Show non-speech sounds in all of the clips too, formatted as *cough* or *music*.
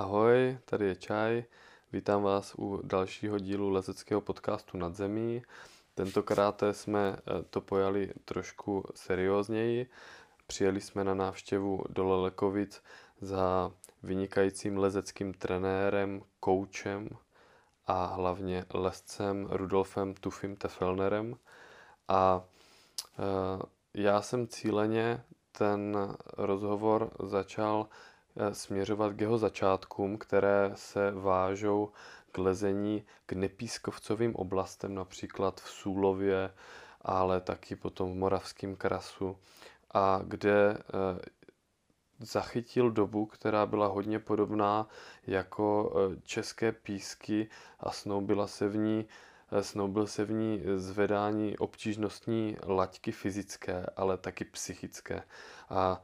Ahoj, tady je Čaj. Vítám vás u dalšího dílu lezeckého podcastu Nad zemí. Tentokrát jsme eh, to pojali trošku seriózněji. Přijeli jsme na návštěvu do Lelekovic za vynikajícím lezeckým trenérem, koučem a hlavně lescem Rudolfem Tufim Tefelnerem. A e, já jsem cíleně ten rozhovor začal směřovat k jeho začátkům, které se vážou k lezení k nepískovcovým oblastem, například v Súlově, ale taky potom v Moravském krasu, a kde e, zachytil dobu, která byla hodně podobná jako české písky a snoubila se v ní snoubil se v ní zvedání obtížnostní laťky fyzické, ale taky psychické. A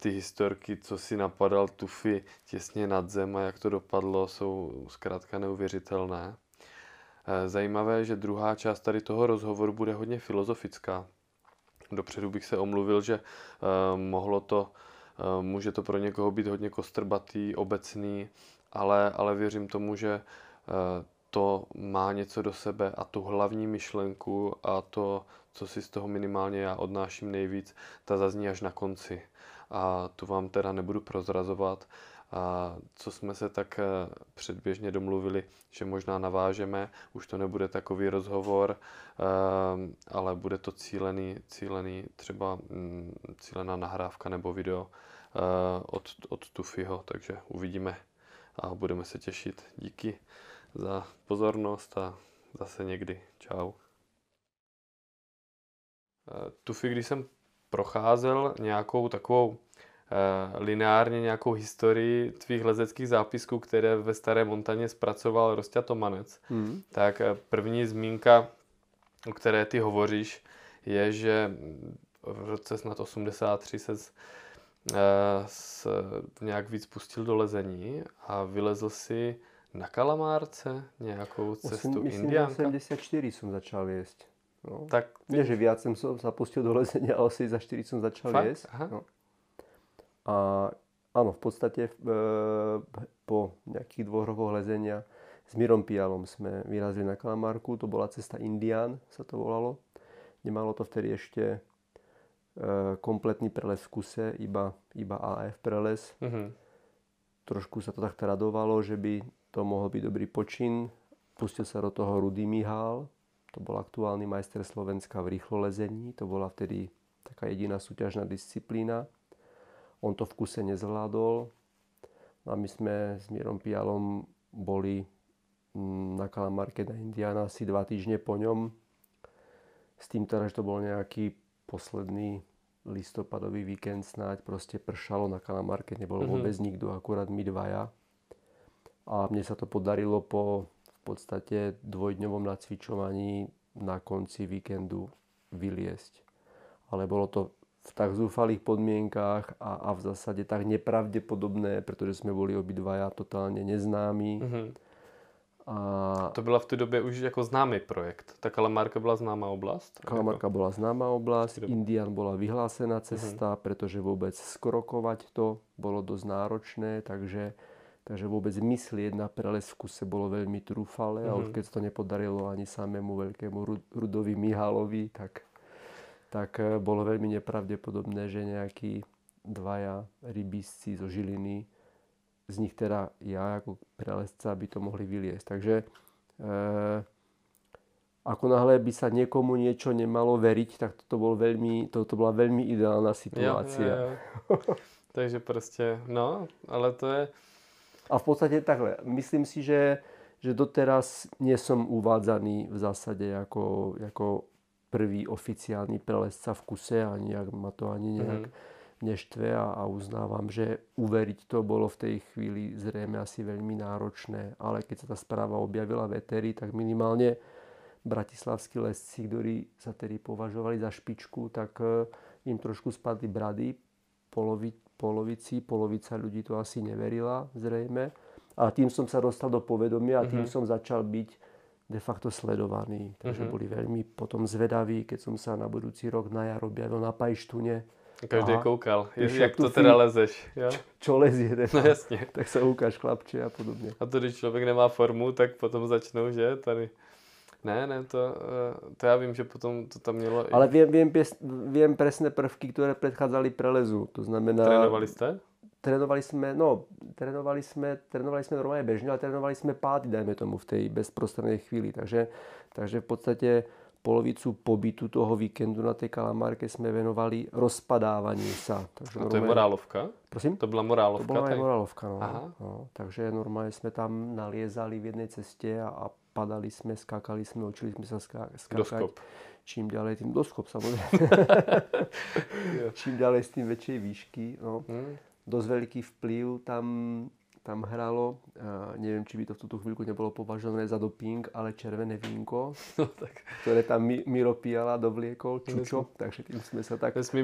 ty historky, co si napadal Tufy těsně nad zem a jak to dopadlo, jsou zkrátka neuvěřitelné. E, zajímavé, že druhá část tady toho rozhovoru bude hodně filozofická. Dopředu bych se omluvil, že e, mohlo to, může to pro někoho být hodně kostrbatý, obecný, ale, ale věřím tomu, že to má něco do sebe a tu hlavní myšlenku a to, co si z toho minimálně já odnáším nejvíc, ta zazní až na konci. A tu vám teda nebudu prozrazovat. A co jsme se tak eh, předběžně domluvili, že možná navážeme, už to nebude takový rozhovor, eh, ale bude to cílený, cílený třeba mm, cílená nahrávka nebo video eh, od, od Tufiho, takže uvidíme a budeme se těšit. Díky za pozornost a zase někdy. Čau. Tufi, když jsem procházel nějakou takovou eh, lineárně nějakou historii tvých lezeckých zápisků, které ve Staré montaně zpracoval Rostia Tomanec, hmm. tak eh, první zmínka, o které ty hovoříš, je, že v roce snad 83 se s, nějak víc pustil do lezení a vylezl si na Kalamárce nejakou cestu Myslím, Indiánka? 84 som začal viesť. No. Tak... Nie, že viac som sa pustil do lezenia, ale 84 som začal Fakt? Aha. No. A áno, v podstate e, po nejakých dvoch rokoch lezenia s Mirom Pialom sme vyrazili na Kalamárku. To bola cesta Indián, sa to volalo. Nemalo to vtedy ešte e, kompletný preles v kuse, iba, iba AF preles. Mm-hmm. Trošku sa to tak tradovalo, že by to mohol byť dobrý počin. Pustil sa do toho Rudy Mihál, to bol aktuálny majster Slovenska v rýchlolezení, to bola vtedy taká jediná súťažná disciplína. On to v kuse nezvládol. No a my sme s Mierom Pialom boli mm, na Kalamarke na Indiana asi dva týždne po ňom. S tým teda, že to bol nejaký posledný listopadový víkend snáď, proste pršalo na Kalamarke, nebol mm-hmm. vôbec nikto, akurát my dvaja a mne sa to podarilo po podstate dvojdňovom nacvičovaní na konci víkendu vyliesť. Ale bolo to v tak zúfalých podmienkách a, a v zásade tak nepravdepodobné, pretože sme boli obidvaja totálne neznámi. Mm-hmm. A... To byla v té době už jako známý projekt. Ta Kalamárka byla známá oblast? Kalamárka bola známá oblasť, Indian bola vyhlásená cesta, uh-huh. pretože vôbec skrokovať to bolo dosť náročné, takže Takže vôbec myslieť na prelez v kuse bolo veľmi trúfale mm-hmm. a mhm. keď sa to nepodarilo ani samému veľkému Rudovi Mihalovi, tak, tak eh, bolo veľmi nepravdepodobné, že nejakí dvaja rybísci zo Žiliny, z nich teda ja ako prelezca by to mohli vyliesť. Takže e, ako náhle by sa niekomu niečo nemalo veriť, tak toto, bol veľmi, toto bola veľmi ideálna situácia. Ja, ja, ja. Takže proste, no, ale to je, a v podstate takhle, myslím si, že, že doteraz nie som uvádzaný v zásade ako, ako prvý oficiálny prelezca v kuse a nejak ma to ani nejak mm-hmm. neštve a, a uznávam, že uveriť to bolo v tej chvíli zrejme asi veľmi náročné, ale keď sa tá správa objavila v Eteri, tak minimálne bratislavskí lesci, ktorí sa tedy považovali za špičku, tak eh, im trošku spadli brady, polovi, polovici, polovica ľudí to asi neverila zrejme. A tým som sa dostal do povedomia a tým mm-hmm. som začal byť de facto sledovaný. Takže mm-hmm. boli veľmi potom zvedaví, keď som sa na budúci rok na jar objavil na Pajštune. Každý Aha. koukal, Víš, jak to teda lezeš. Jo? Čo, čo lezie. No jasně. tak se ukáž chlapče a podobně. A to, když člověk nemá formu, tak potom začnou, že tady ne, ne, to, eh, to já vím, že potom to tam mělo... Ale vím, vím, vím presné prvky, které předcházely prelezu. To znamená... Trénovali jste? Trénovali jsme, no, trénovali jsme, trénovali jsme normálně běžně, ale trénovali jsme pády, dajme tomu, v té bezprostřední chvíli. Takže, takže v podstatě polovicu pobytu toho víkendu na té Kalamárke jsme věnovali rozpadávání sa. Takže A to normálně... je morálovka? Prosím? To byla morálovka? To byla morálovka, no. Aha. no. Takže normálně jsme tam naliezali v jedné cestě a, a padali jsme, skákali jsme, učili jsme se skákať. Doskop. Čím ďalej, tým doskop samozřejmě. *laughs* Čím ďalej s tým väčšej výšky. No. Hmm. Dosť veľký vplyv tam, tam hralo, a neviem, či by to v túto chvíľku nebolo považované za doping, ale červené vínko, *laughs* no, tak. ktoré tam Miro Piala dovliekol, Čučo, Nesmí. takže tým sme sa tak mi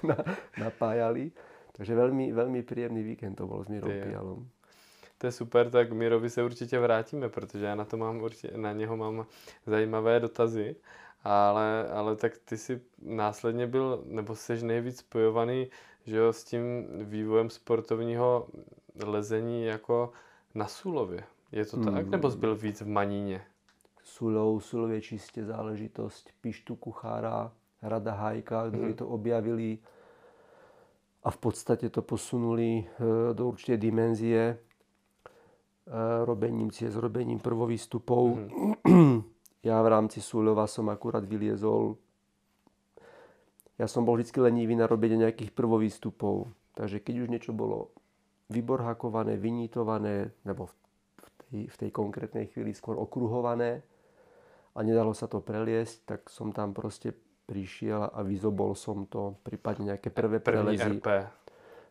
*laughs* na, napájali. Takže veľmi, veľmi príjemný víkend to bol s Mirom Pialom to je super, tak Mirovi se určitě vrátíme, protože já na to mám určitě, na něho mám zajímavé dotazy. Ale, ale tak ty si následně byl, nebo jsi nejvíc spojovaný že jo, s tím vývojem sportovního lezení jako na Sulově. Je to tak? Hmm. Nebo byl víc v Maníně? Sulov, Sulov je čistě záležitost Pištu Kuchára, Rada Hajka, kdo hmm. to objavili a v podstatě to posunuli eh, do určité dimenzie robením ciest, robením prvovýstupov. Mm-hmm. Ja v rámci Súľova som akurát vyliezol. Ja som bol vždy lenivý na robenie nejakých prvovýstupov. Takže keď už niečo bolo vyborhakované, vynítované, nebo v tej, v tej konkrétnej chvíli skôr okruhované a nedalo sa to preliesť, tak som tam proste prišiel a vyzobol som to, prípadne nejaké prvé prelezy. RP.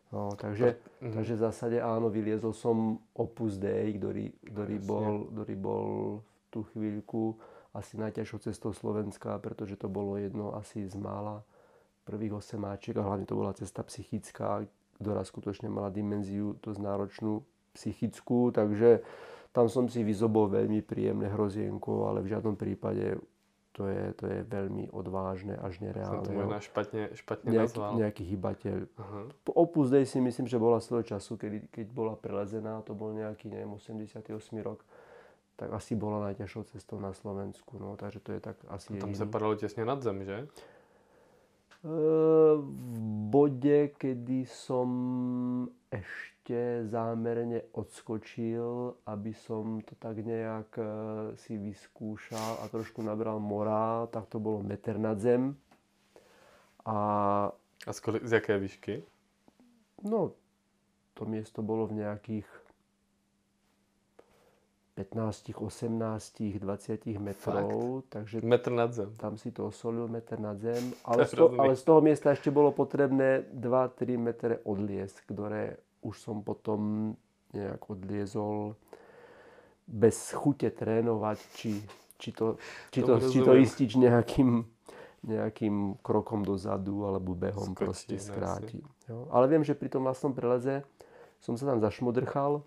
No, takže, mm. takže v zásade áno, vyliezol som Opus Dei, ktorý, ktorý, bol, ktorý bol v tú chvíľku asi najťažšou cestou Slovenska, pretože to bolo jedno asi z mála prvých osemáčiek a hlavne to bola cesta psychická, ktorá skutočne mala dimenziu dosť náročnú psychickú, takže tam som si vyzobol veľmi príjemné hrozienko, ale v žiadnom prípade to je, to je veľmi odvážne až nereálne. Som to možno špatne, špatne Nejak, nazval. Nejaký hybateľ. Uh-huh. Opus Dei si myslím, že bola svojho času, keď, keď bola prelezená, to bol nejaký, neviem, 88 rok, tak asi bola najťažšou cestou na Slovensku. No, takže to je tak asi... A tam sa padalo tesne nad zem, že? v bode, kedy som ešte zámerne odskočil, aby som to tak nejak e, si vyskúšal a trošku nabral morál, tak to bolo meter nad zem. A, a z, z jaké výšky? No, to miesto bolo v nejakých 15, 18, 20 metrov. Fakt? Takže metr nad zem. Tam si to osolil metr nad zem. Ale, z, to, ale z toho miesta ešte bolo potrebné 2-3 metre odliesť, ktoré už som potom nejak odliezol bez chute trénovať, či, či to, či to, či to istič nejakým, nejakým krokom dozadu alebo behom Skočí, proste skráti. Jo? Ale viem, že pri tom vlastnom preleze som sa tam zašmodrchal,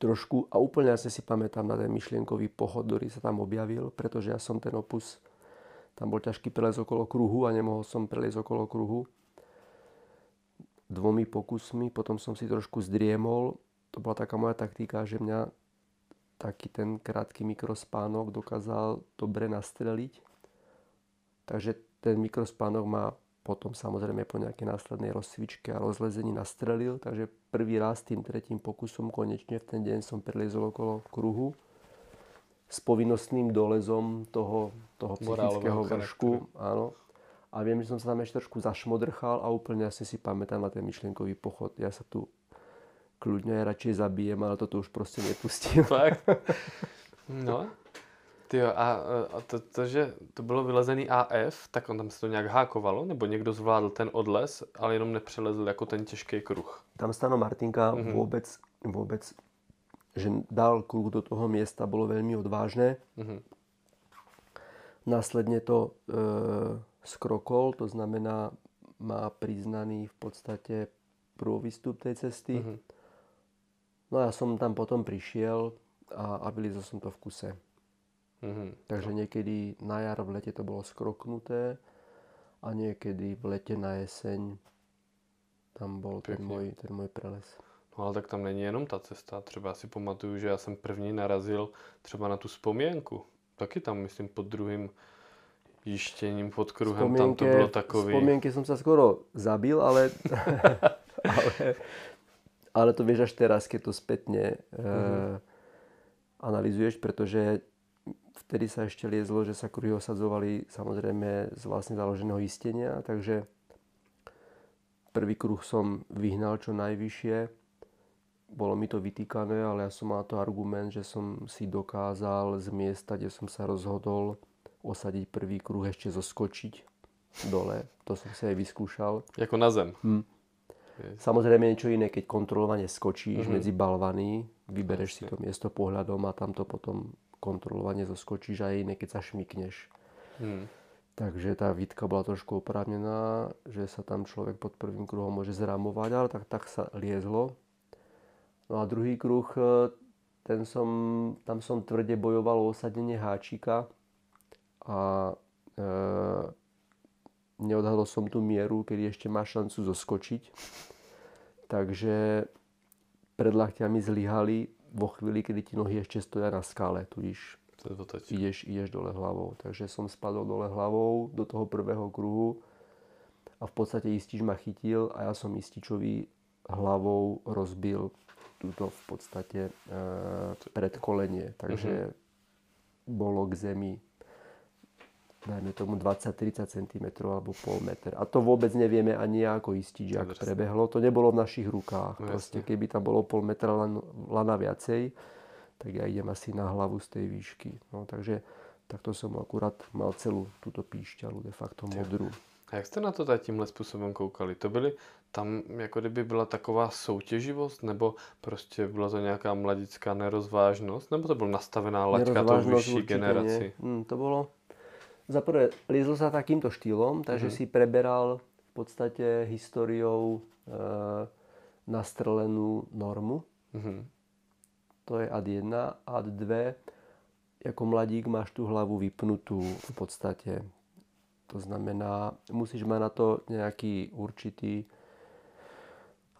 trošku a úplne asi si pamätám na ten myšlienkový pochod, ktorý sa tam objavil, pretože ja som ten opus, tam bol ťažký prelez okolo kruhu a nemohol som preliezť okolo kruhu dvomi pokusmi, potom som si trošku zdriemol. To bola taká moja taktika, že mňa taký ten krátky mikrospánok dokázal dobre nastreliť. Takže ten mikrospánok ma potom samozrejme po nejakej následnej rozcvičke a rozlezení nastrelil, takže prvý raz tým tretím pokusom konečne v ten deň som preliezol okolo kruhu s povinnostným dolezom toho, toho psychického vršku. Áno. A viem, že som sa tam ešte trošku zašmodrchal a úplne asi si pamätám na ten myšlienkový pochod. Ja sa tu kľudne aj radšej zabijem, ale toto už proste nepustím. Fakt? *laughs* No, Tyjo, a, a to, to, že to bylo vylezený AF, tak on tam se to nějak hákovalo, nebo někdo zvládl ten odles, ale jenom nepřelezl jako ten těžký kruh? Tam Stano Martinka mm-hmm. vůbec, vůbec, že dal kruh do toho miesta, bolo veľmi odvážne. Mm-hmm. Následne to e, skrokol, to znamená, má priznaný v podstate prvovystup tej cesty. Mm-hmm. No a ja som tam potom prišiel a, a vylizol som to v kuse. Mm-hmm. Takže niekedy na jar v lete to bolo skroknuté a niekedy v lete na jeseň tam bol ten můj, ten můj preles. No ale tak tam není jenom ta cesta. Třeba si pamatuju, že já jsem první narazil třeba na tu vzpomínku. Taky tam, myslím, pod druhým jištěním pod kruhem, tam to bylo takový... Vzpomínky jsem se skoro zabil, ale, *laughs* ale, ale to vieš až teraz, keď to spätne mm-hmm. e, analizuješ, pretože vtedy sa ešte liezlo, že sa kruhy osadzovali samozrejme z vlastne založeného istenia, takže prvý kruh som vyhnal čo najvyššie. Bolo mi to vytýkané, ale ja som mal to argument, že som si dokázal z miesta, kde som sa rozhodol osadiť prvý kruh, ešte zoskočiť dole. To som si aj vyskúšal. Jako na zem. Hm. Samozrejme niečo iné, keď kontrolovane skočíš mm-hmm. medzi balvany, vybereš si to miesto pohľadom a tam to potom kontrolovane zoskočíš a iné, keď sa šmikneš. Mm. Takže tá výtka bola trošku oprávnená, že sa tam človek pod prvým kruhom môže zramovať, ale tak, tak sa liezlo. No a druhý kruh, e, ten som, tam som tvrde bojoval o osadenie háčika a e, neodhadol som tú mieru, kedy ešte má šancu zoskočiť. Takže pred lakťami zlyhali vo chvíli, kedy ti nohy ešte stoja na skále, tudíž ideš, ideš dole hlavou. Takže som spadol dole hlavou do toho prvého kruhu a v podstate istič ma chytil a ja som ističovi hlavou rozbil túto v podstate e, predkolenie. Takže mm-hmm. bolo k zemi dajme tomu 20-30 cm alebo pol meter. A to vôbec nevieme ani ako istiť, že ak prebehlo. To nebolo v našich rukách. No, Proste, keby tam bolo pol metra lana viacej, tak ja idem asi na hlavu z tej výšky. No, takže takto som akurát mal celú túto píšťalu, de facto modrú. A jak jste na to tady tímhle způsobem koukali? To byly, tam jako kdyby byla taková soutěživost, nebo prostě byla to nějaká mladická nerozvážnost, nebo to byla nastavená laťka tou vyšší generaci? Hmm, to bolo, za prvé, liezol sa takýmto štýlom, takže mm-hmm. si preberal v podstate históriou e, nastrelenú normu. Mm-hmm. To je ad 1. Ad 2, ako mladík máš tú hlavu vypnutú v podstate. To znamená, musíš mať na to nejaký určitý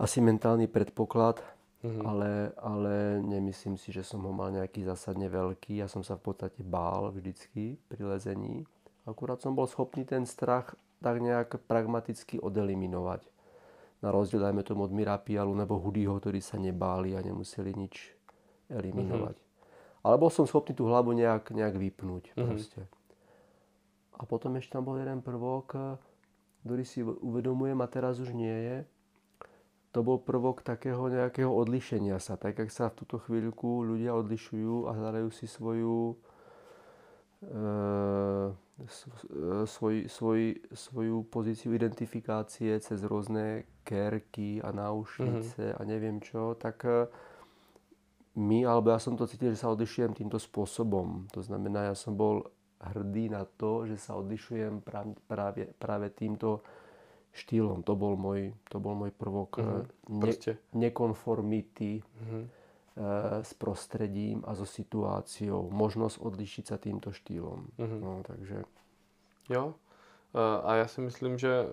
asi mentálny predpoklad, Mm-hmm. Ale, ale nemyslím si, že som ho mal nejaký zásadne veľký. Ja som sa v podstate bál vždycky pri lezení. Akurát som bol schopný ten strach tak nejak pragmaticky odeliminovať. Na rozdiel, dajme tomu od Mirapialu nebo Hudyho, ktorí sa nebáli a nemuseli nič eliminovať. Mm-hmm. Ale bol som schopný tú hlavu nejak, nejak vypnúť. Mm-hmm. Proste. A potom ešte tam bol jeden prvok, ktorý si uvedomujem a teraz už nie je. To bol prvok takého nejakého odlišenia sa. Tak, jak sa v túto chvíľku ľudia odlišujú a hľadajú si svoju e, svoj, svoj, svoju pozíciu identifikácie cez rôzne kerky a náušnice mm-hmm. a neviem čo, tak e, my, alebo ja som to cítil, že sa odlišujem týmto spôsobom. To znamená, ja som bol hrdý na to, že sa odlišujem práve, práve týmto štýlom. To bol môj, to bol môj prvok mm-hmm. ne, nekonformity. Mm-hmm s prostredím a so situáciou. Možnosť odlišiť sa týmto štýlom. Mm-hmm. No, takže... Jo. E, a já si myslím, že,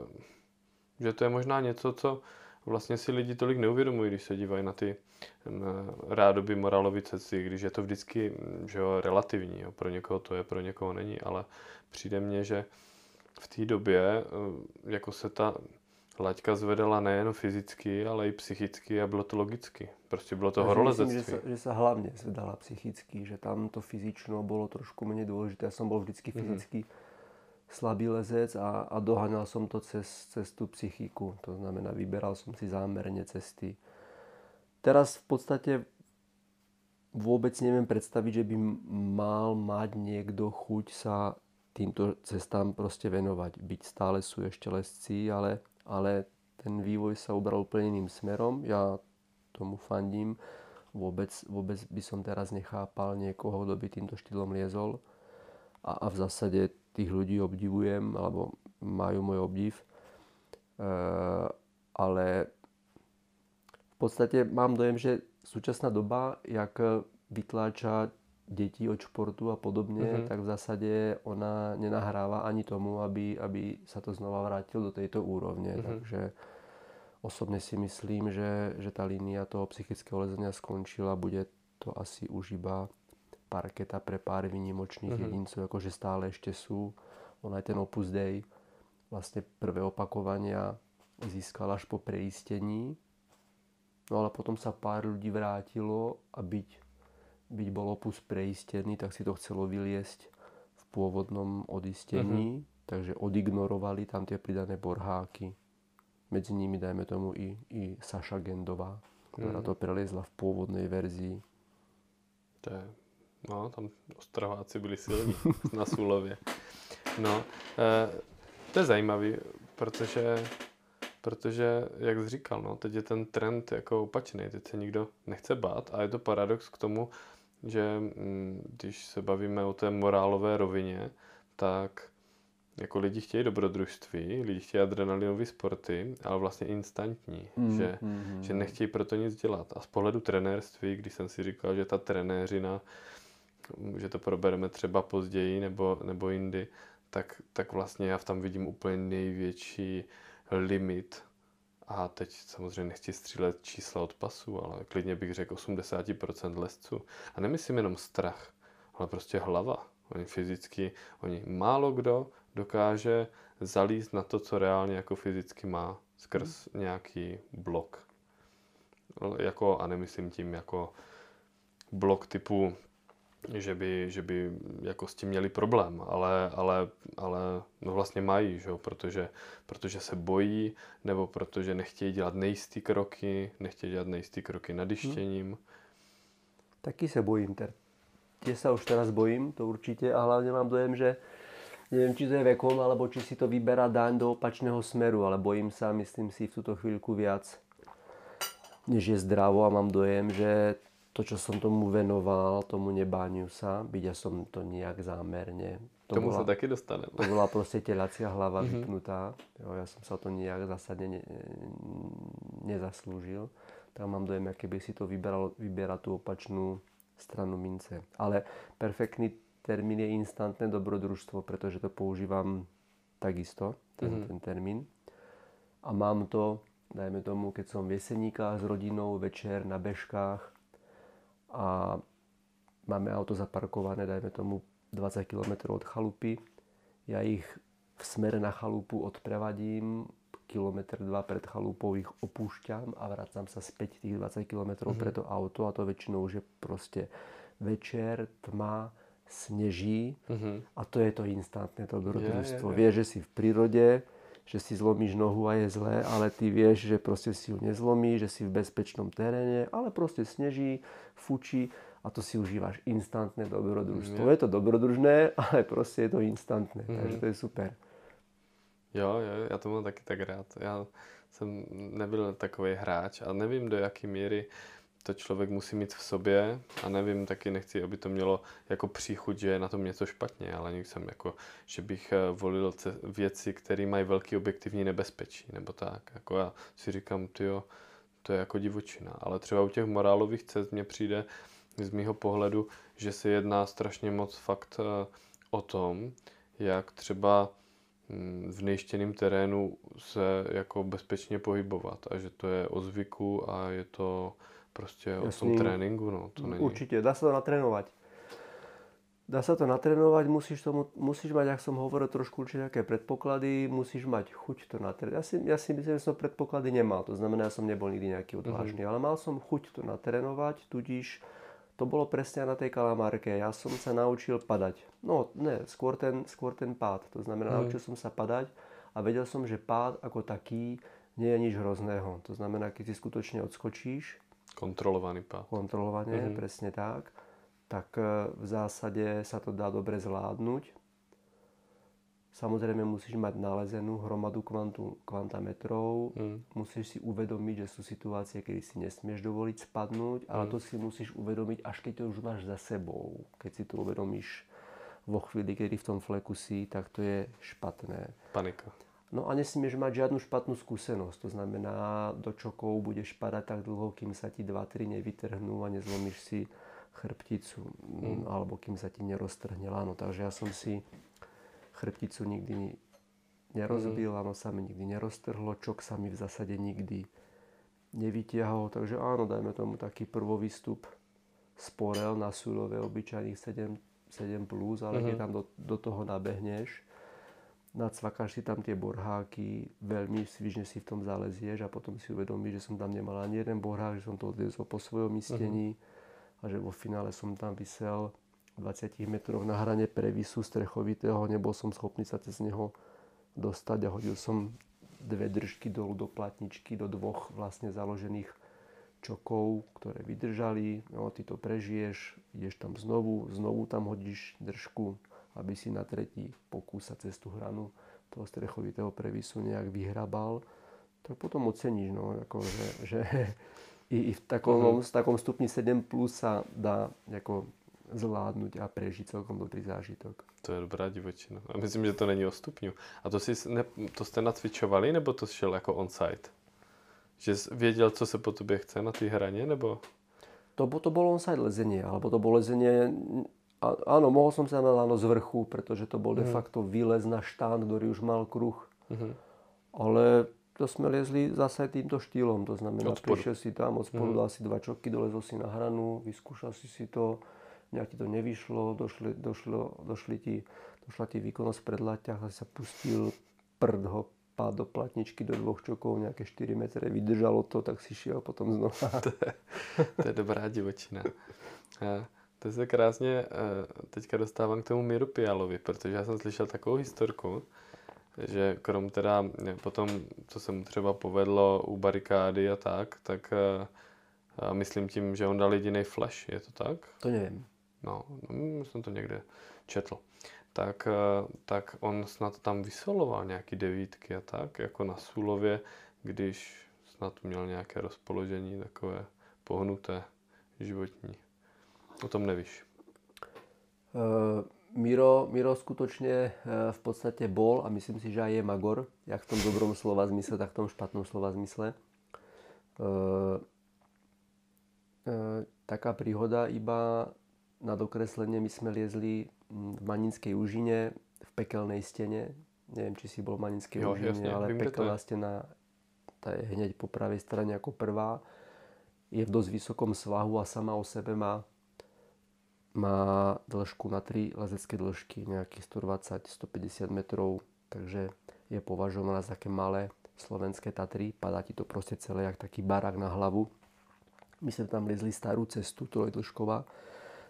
že to je možná něco, co vlastně si lidi tolik neuvědomují, když se dívají na ty rádoby moralovy cesty, když je to vždycky že jo, relativní. Jo. Pro někoho to je, pro někoho není, ale přijde mně, že v té době e, jako se ta laťka zvedala nejen fyzicky, ale i psychicky a bylo to logicky. Prostě bylo to horolezectví. Myslím, že sa, že sa hlavne zvedala psychicky, že tam to fyzično bolo trošku menej dôležité. Ja som bol vždycky mhm. fyzicky mm-hmm. slabý lezec a, a doháňal som to cez, cez tú psychiku. To znamená, vyberal som si zámerne cesty. Teraz v podstate vôbec neviem predstaviť, že by mal mať niekto chuť sa týmto cestám proste venovať. Byť stále sú ešte lesci, ale ale ten vývoj sa ubral úplne iným smerom. Ja tomu fandím. Vôbec, vôbec by som teraz nechápal niekoho, kto by týmto štýlom liezol. A, a v zásade tých ľudí obdivujem, alebo majú môj obdiv. E, ale v podstate mám dojem, že súčasná doba, jak vytláča detí od športu a podobne, mm-hmm. tak v zásade ona nenahráva ani tomu, aby, aby sa to znova vrátilo do tejto úrovne. Mm-hmm. Takže osobne si myslím, že, že tá línia toho psychického lezenia skončila. Bude to asi už iba parketa pre pár výnimočných mm-hmm. jedincov, akože stále ešte sú. On aj ten Opus Dei, vlastne prvé opakovania získal až po preistení. No ale potom sa pár ľudí vrátilo a byť byť bol opus preistený, tak si to chcelo vyliesť v pôvodnom odistení, uh-huh. takže odignorovali tam tie pridané borháky. Medzi nimi, dajme tomu, i, i Saša Gendová, ktorá uh-huh. to preliezla v pôvodnej verzii. To je, no, tam Ostraváci byli silní *laughs* na Súlově. No, e, to je zajímavý, protože protože, jak jsi říkal, no, teď je ten trend jako opačný, teď se nikdo nechce bát a je to paradox k tomu, že mm, když se bavíme o té morálové rovině, tak jako lidi chtějí dobrodružství, lidi chtějí adrenalinové sporty, ale vlastně instantní, mm, že, mm, že nechtějí proto nic dělat. A z pohledu trenérství, když jsem si říkal, že ta trenéřina, že to probereme třeba později nebo, nebo jindy, tak, tak vlastně já v tam vidím úplně největší limit a teď samozřejmě nechci střílet čísla od pasu, ale klidně bych řekl 80% lesců. A nemyslím jenom strach, ale prostě hlava. Oni fyzicky, oni málo kdo dokáže zalíst na to, co reálně jako fyzicky má, skrz hmm. nějaký blok. Jako, a nemyslím tím jako blok typu že by, že by jako s tím měli problém, ale, ale, ale no vlastně mají, že? Protože, protože se bojí, nebo protože nechtějí dělat nejistý kroky, nechtějí dělat nejistý kroky nad dyštěním. Hmm. Taky se bojím. Tiež sa už teraz bojím, to určite, a hlavne mám dojem, že neviem, či to je vekom, alebo či si to vyberá daň do opačného smeru, ale bojím sa, myslím si, v túto chvíľku viac, než je zdravo a mám dojem, že to, čo som tomu venoval, tomu nebáňu sa, byť ja som to nejak zámerne. To tomu bola, sa taky dostane. To bola proste telacia hlava mm-hmm. vypnutá. Jo, ja som sa to nejak zásadne ne, nezaslúžil. Tak mám dojem, keby si to vyberal, vyberá tú opačnú stranu mince. Ale perfektný termín je instantné dobrodružstvo, pretože to používam takisto, ten, mm-hmm. ten termín. A mám to, dajme tomu, keď som v Jeseníkách s rodinou večer na bežkách, a máme auto zaparkované, dajme tomu 20 km od chalupy. Ja ich v smere na chalupu odprevadím, kilometr, dva pred chalupou ich opúšťam a vracam sa späť tých 20 km mm-hmm. pre to auto a to väčšinou už je proste večer, tma, sneží mm-hmm. a to je to instantné to dobrodružstvo. Vieš, že si v prírode, že si zlomíš nohu a je zlé, ale ty vieš, že proste si ju nezlomí, že si v bezpečnom teréne, ale proste sneží, fučí a to si užívaš instantné dobrodružstvo. Mm. Je to dobrodružné, *laughs* ale proste je to instantné, mm. takže to je super. Jo, jo, já to mám taky tak rád. Já jsem nebyl takový hráč a nevím, do jaké míry to člověk musí mít v sobě a nevím, taky nechci, aby to mělo jako příchuť, že je na tom něco špatně, ale nikdy jsem jako, že bych eh, volil věci, které mají velký objektivní nebezpečí, nebo tak. Jako já si říkám, tyjo, to je jako divočina. Ale třeba u těch morálových cest mně přijde z mýho pohledu, že se jedná strašně moc fakt eh, o tom, jak třeba hm, v nejštěném terénu se jako bezpečně pohybovat a že to je o zvyku a je to Proste o tom tréningu, no to není. Určite, dá sa to natrénovať. Dá sa to natrénovať, musíš, tomu, musíš mať, ak som hovoril, trošku určite nejaké predpoklady, musíš mať chuť to natrénovať. Ja si, ja si myslím, že som predpoklady nemal, to znamená, ja som nebol nikdy nejaký odvážny, mm-hmm. ale mal som chuť to natrénovať, tudíž to bolo presne na tej kalamárke. Ja som sa naučil padať. No, ne, skôr ten, skôr ten pád. To znamená, mm. naučil som sa padať a vedel som, že pád ako taký nie je nič hrozného. To znamená, keď si skutočne odskočíš, Kontrolovaný pád. Kontrolovanie, mm-hmm. presne tak. Tak e, v zásade sa to dá dobre zvládnuť. Samozrejme musíš mať nalezenú hromadu kvantu, kvantametrov, mm. musíš si uvedomiť, že sú situácie, kedy si nesmieš dovoliť spadnúť, ale mm. to si musíš uvedomiť, až keď to už máš za sebou. Keď si to uvedomíš vo chvíli, kedy v tom fleku si, tak to je špatné. Panika. No a nesmieš mať žiadnu špatnú skúsenosť. To znamená, do čokov budeš padať tak dlho, kým sa ti 2-3 nevytrhnú a nezlomíš si chrbticu, mm. alebo kým sa ti neroztrhne lano. Takže ja som si chrbticu nikdy nerozbil, mm. áno, sa mi nikdy neroztrhlo, čok sa mi v zásade nikdy nevytiahol. Takže áno, dajme tomu taký prvovýstup sporel na súlové obyčajných 7, 7 plus, ale mm. keď tam do, do toho nabehneš, nacvakáš si tam tie borháky, veľmi svižne si v tom zalezieš a potom si uvedomíš, že som tam nemal ani jeden borhák, že som to odviezol po svojom istení uh-huh. a že vo finále som tam vysel 20 metroch na hrane previsu strechovitého, nebol som schopný sa cez neho dostať a hodil som dve držky dolu do platničky, do dvoch vlastne založených čokov, ktoré vydržali. No, ty to prežiješ, ideš tam znovu, znovu tam hodíš držku, aby si na tretí pokúsa cez tú hranu toho strechovitého previsu nejak vyhrabal, tak potom oceníš, no, ako, že, že *laughs* i, i v takom, uh-huh. v takom stupni 7 plus sa dá ako zvládnuť a prežiť celkom dobrý zážitok. To je dobrá divočina. A myslím, že to není o stupňu. A to, si, ne, to jste nacvičovali, nebo to šel jako on-site? Že věděl, co se po tobě chce na té hraně, nebo? To, to bolo on-site lezenie, alebo to bolo lezenie a, áno, mohol som sa na z vrchu, pretože to bol de mhm. facto výlez na štán, ktorý už mal kruh. Uh-huh. Ale to sme liezli zase týmto štýlom. To znamená, prišiel si tam, od spodu uh-huh. dal si dva čoky, dolezol si na hranu, vyskúšal si si to, nejak ti to nevyšlo, došli, došlo, došli ti, došla ti výkonnosť pred laťach a sa pustil prd ho pád do platničky do dvoch čokov, nejaké 4 metre, vydržalo to, tak si šiel potom znova. *laughs* to, je, to je dobrá divočina. A to se krásně eh, teďka dostávám k tomu Miru Pialovi, protože já jsem slyšel takovou historku, že krom teda eh, potom, co se mu třeba povedlo u barikády a tak, tak eh, myslím tím, že on dal jediný flash, je to tak? To nevím. No, no jsem to někde četl. Tak, tak on snad tam vysoloval nějaký devítky a tak, jako na Sulově, když snad měl nějaké rozpoložení takové pohnuté životní. O tom nevíš. Uh, Miro, Miro skutočne uh, v podstate bol a myslím si, že aj je Magor, jak v tom dobrom slova zmysle, tak v tom špatnom slova zmysle. Uh, uh, taká príhoda iba na dokreslenie, my sme liezli v Maninskej úžine v pekelnej stene. Neviem, či si bol v Maninskej jo, úžine, jasne, ale pekelná stena tá je hneď po pravej strane ako prvá. Je v dosť vysokom svahu a sama o sebe má má dĺžku na 3 lezecké dĺžky, nejakých 120-150 metrov, takže je považovaná za také malé slovenské Tatry. Padá ti to proste celé jak taký barák na hlavu. My sme tam liezli starú cestu, to je dĺžková.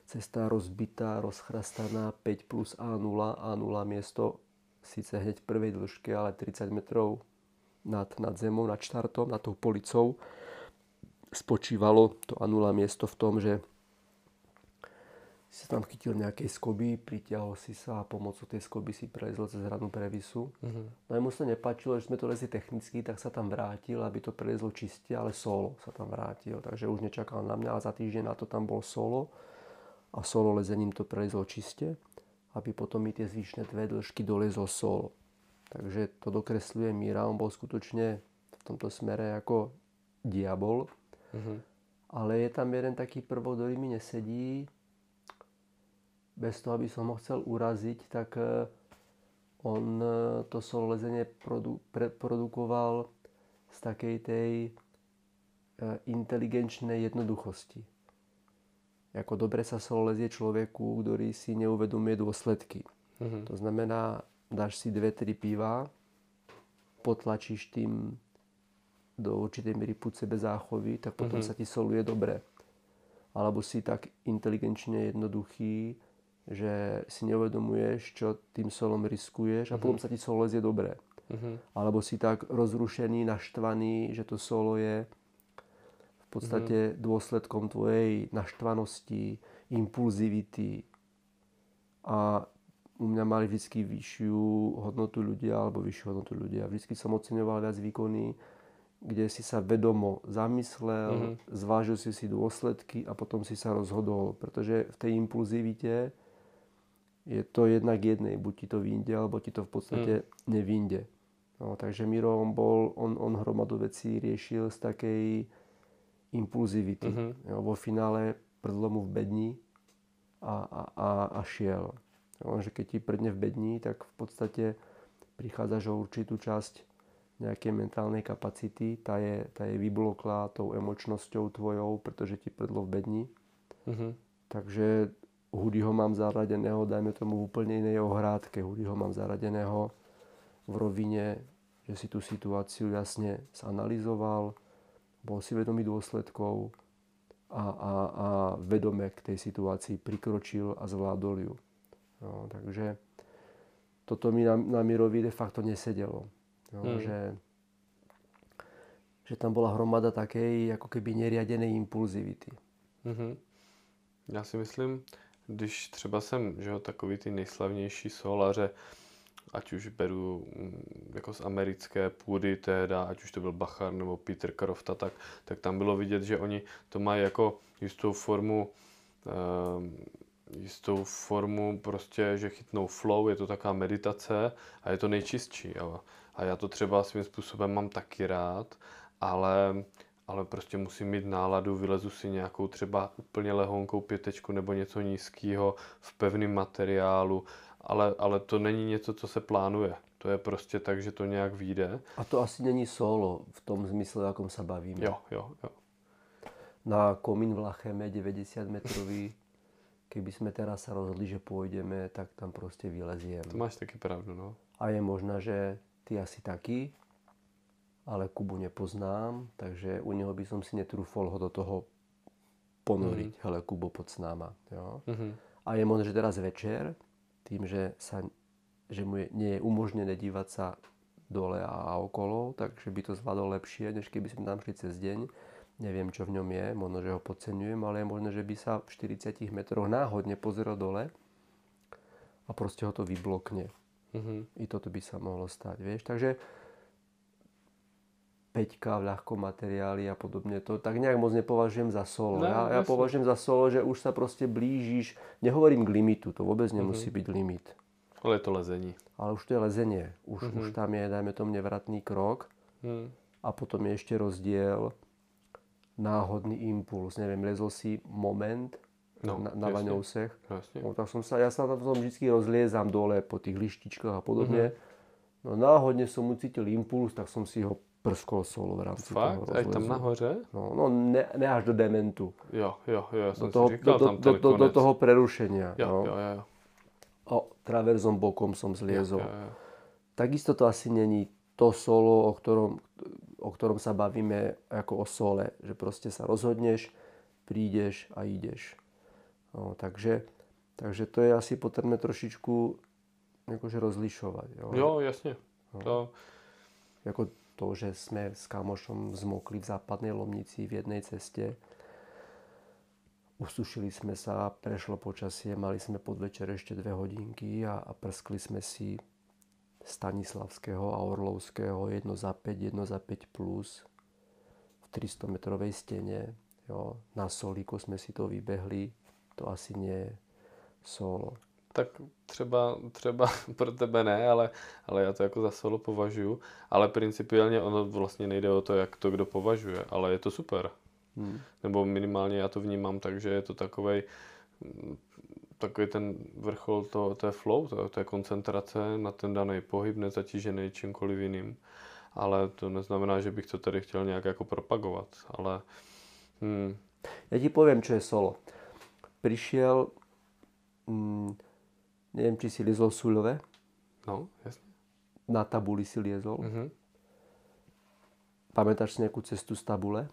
Cesta rozbitá, rozchrastaná, 5 plus A0. A0 miesto síce hneď v prvej dĺžke, ale 30 metrov nad, nad zemou, nad štartom, nad tou policou. Spočívalo to A0 miesto v tom, že si sa tam chytil nejakej skoby, pritiahol si sa a pomocou tej skoby si prelezol cez hranu previsu. Uh-huh. No a mu sa nepáčilo, že sme to lezli technicky, tak sa tam vrátil, aby to prelezlo čiste, ale solo sa tam vrátil. Takže už nečakal na mňa a za týždeň na to tam bol solo a solo lezením to prelezlo čiste, aby potom mi tie zvyšné dve dĺžky dolezol solo. Takže to dokresluje Míra, on bol skutočne v tomto smere ako diabol. Uh-huh. Ale je tam jeden taký prvok, ktorý mi nesedí, bez toho, aby som ho chcel uraziť, tak e, on e, to solo lezenie produ- pre- produkoval z takej tej e, inteligenčnej jednoduchosti. Ako dobre sa solo lezie človeku, ktorý si neuvedomuje dôsledky. Mm-hmm. To znamená, dáš si dve, tri piva, potlačíš tým do určitej miery púd sebe záchovy, tak potom mm-hmm. sa ti soluje dobre. Alebo si tak inteligenčne jednoduchý, že si neuvedomuješ, čo tým solom riskuješ a uh-huh. potom sa ti solo lezie dobre. Uh-huh. Alebo si tak rozrušený, naštvaný, že to solo je v podstate uh-huh. dôsledkom tvojej naštvanosti, impulzivity. A u mňa mali vždy vyššiu hodnotu ľudia alebo vyššiu hodnotu ľudia. Vždy som oceňoval viac výkony, kde si sa vedomo zamyslel, uh-huh. zvážil si si dôsledky a potom si sa rozhodol. Pretože v tej impulzivite je to jednak jednej, buď ti to vyjde, alebo ti to v podstate mm. nevyjde. No, takže Miro, on, bol, on, on hromadu vecí riešil z takej impulzivity. Mm-hmm. Jo, vo finále prdlo mu v bedni a, a, a, a šiel. Lenže keď ti prdne v bedni, tak v podstate prichádzaš o určitú časť nejakej mentálnej kapacity, tá je, tá je vybloklá tou emočnosťou tvojou, pretože ti prdlo v bedni. Mm-hmm. Takže Hudy ho mám zaradeného, dajme tomu v úplne inej ohrádke. Hudy ho mám zaradeného v rovine, že si tú situáciu jasne zanalizoval, bol si vedomý dôsledkov a, a, a vedome k tej situácii prikročil a zvládol ju. No, takže toto mi na, na Mirovi de facto nesedelo. No, hmm. že, že tam bola hromada takej ako keby neriadenej impulzivity. Mm-hmm. Já si myslím, když třeba jsem, že jo, takový ty nejslavnější solaře, ať už beru mm, jako z americké půdy teda, ať už to byl Bachar nebo Peter Krofta, tak, tak tam bylo vidět, že oni to mají jako jistou formu um, jistou formu prostě, že chytnou flow, je to taková meditace a je to nejčistší. A, a já to třeba svým způsobem mám taky rád, ale, ale prostě musím mít náladu, vylezu si nějakou třeba úplně lehonkou pětečku nebo něco nízkého v pevném materiálu, ale, ale to není něco, co se plánuje. To je prostě tak, že to nějak vyjde. A to asi není solo v tom zmysle, jakom se bavíme. Jo, jo, jo. Na komín v Lacheme 90 metrový keby sme teraz sa rozhodli, že pôjdeme, tak tam proste vyleziem. To máš taky pravdu, no. A je možné, že ty asi taký, ale Kubu nepoznám, takže u neho by som si netrúfol ho do toho ponoriť. Mm. Hele, Kubo, pod s náma. Jo? Mm-hmm. A je možné, že teraz večer, tým, že, sa, že mu je, nie je umožnené dívať sa dole a okolo, takže by to zvládol lepšie, než keby sme tam šli cez deň neviem, čo v ňom je, možno, že ho podceňujem, ale je možné, že by sa v 40 metroch náhodne pozeral dole a proste ho to vyblokne. Mm-hmm. I toto by sa mohlo stať, vieš. Takže peťka v ľahkom materiáli a podobne, to tak nejak moc nepovažujem za solo. No, ja, ja považujem za solo, že už sa proste blížiš, nehovorím k limitu, to vôbec nemusí mm-hmm. byť limit. Ale je to lezení. Ale už to je lezenie. Už, mm-hmm. už tam je, dajme tomu, nevratný krok. Mm. A potom je ešte rozdiel, náhodný impuls. Neviem, lezol si moment no, na, na Vaňousech. No, tak som sa, ja sa tam vždy rozliezam dole po tých lištičkách a podobne. Uh-huh. No náhodne som ucítil impuls, tak som si ho prskol solo v rámci Fakt? toho Aj tam nahoře? No, no ne, ne až do dementu. Jo, jo, jo, ja som do toho, si říkal, do, tam do, do, do toho prerušenia. Jo, no. jo, jo, jo. O, traverzom bokom som zliezol. Jo, jo, jo. Takisto to asi není to solo, o ktorom, o ktorom sa bavíme ako o sole. Že proste sa rozhodneš, prídeš a ideš. No, takže, takže to je asi potrebné trošičku akože rozlišovať. Jo, jo jasne. No. To... Ako to, že sme s kamošom zmokli v západnej Lomnici v jednej ceste. Usušili sme sa, prešlo počasie, mali sme podvečer ešte dve hodinky a, a prskli sme si Stanislavského a Orlovského, jedno za 5, jedno za 5 plus v 300 metrovej stene. Jo. Na solíku sme si to vybehli, to asi nie solo. Tak třeba, třeba *laughs* pro tebe ne, ale, ale já to jako za solo považuji. Ale principiálně ono vlastně nejde o to, jak to kdo považuje, ale je to super. Hmm. Nebo minimálně já to vnímám tak, že je to takovej takový ten vrchol to, to je flow, to, to je koncentrace na ten daný pohyb, nezatížený čímkoliv jiným. Ale to neznamená, že bych to tady chtěl nějak jako propagovat, ale... Hmm. Ja ti poviem, čo je solo. Prišiel, mm, neviem, či si liezol Suľové. No, jasne. Na tabuli si liezol. Mm-hmm. Pamätáš si nejakú cestu z tabule?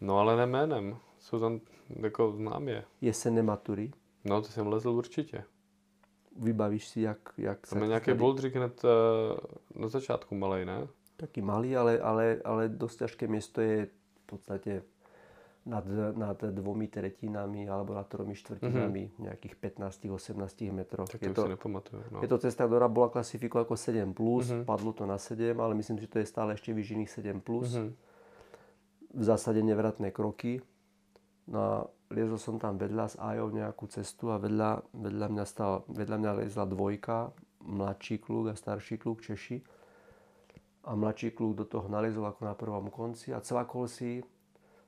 No ale ne jménem. Jsou tam jako známě. Jesenné matury. No, to jsem lezl určitě. Vybavíš si, jak, jak Tam je nějaký bouldrik hned uh, na začátku malej, ne? Taký malý, ale, ale, ale dosť ťažké miesto je v podstate nad, nad dvomi tretinami alebo nad tromi štvrtinami mm-hmm. nejakých 15-18 metrov. Tak je to. No. Je to cesta, ktorá bola klasifikovaná ako 7+, plus, mm-hmm. padlo to na 7, ale myslím, že to je stále ešte vyžiných 7+. Plus. Mm-hmm. V zásade nevratné kroky No a liezol som tam vedľa s Ajou nejakú cestu a vedľa, vedľa, mňa, stal, vedľa mňa liezla dvojka, mladší kluk a starší kluk Češi. A mladší kluk do toho naliezol ako na prvom konci a cvakol si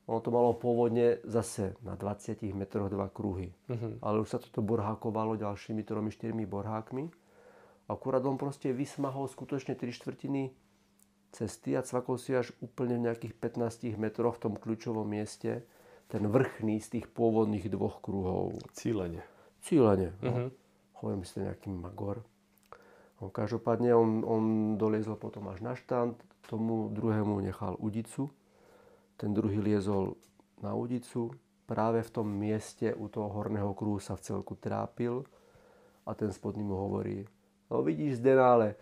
Ono to malo pôvodne zase na 20 metroch dva kruhy. Uh-huh. Ale už sa toto borhákovalo ďalšími 3-4 borhákmi. Akurát on proste vysmahol skutočne 3 štvrtiny cesty a cvakol si až úplne v nejakých 15 metroch v tom kľúčovom mieste ten vrchný z tých pôvodných dvoch kruhov. Cílenie. Cílenie. No. Uh-huh. Hovorím si nejaký magor. On, každopádne on, on doliezol potom až na štand, tomu druhému nechal udicu ten druhý liezol na udicu, práve v tom mieste u toho horného kruhu sa v celku trápil a ten spodný mu hovorí, no vidíš Zdenále,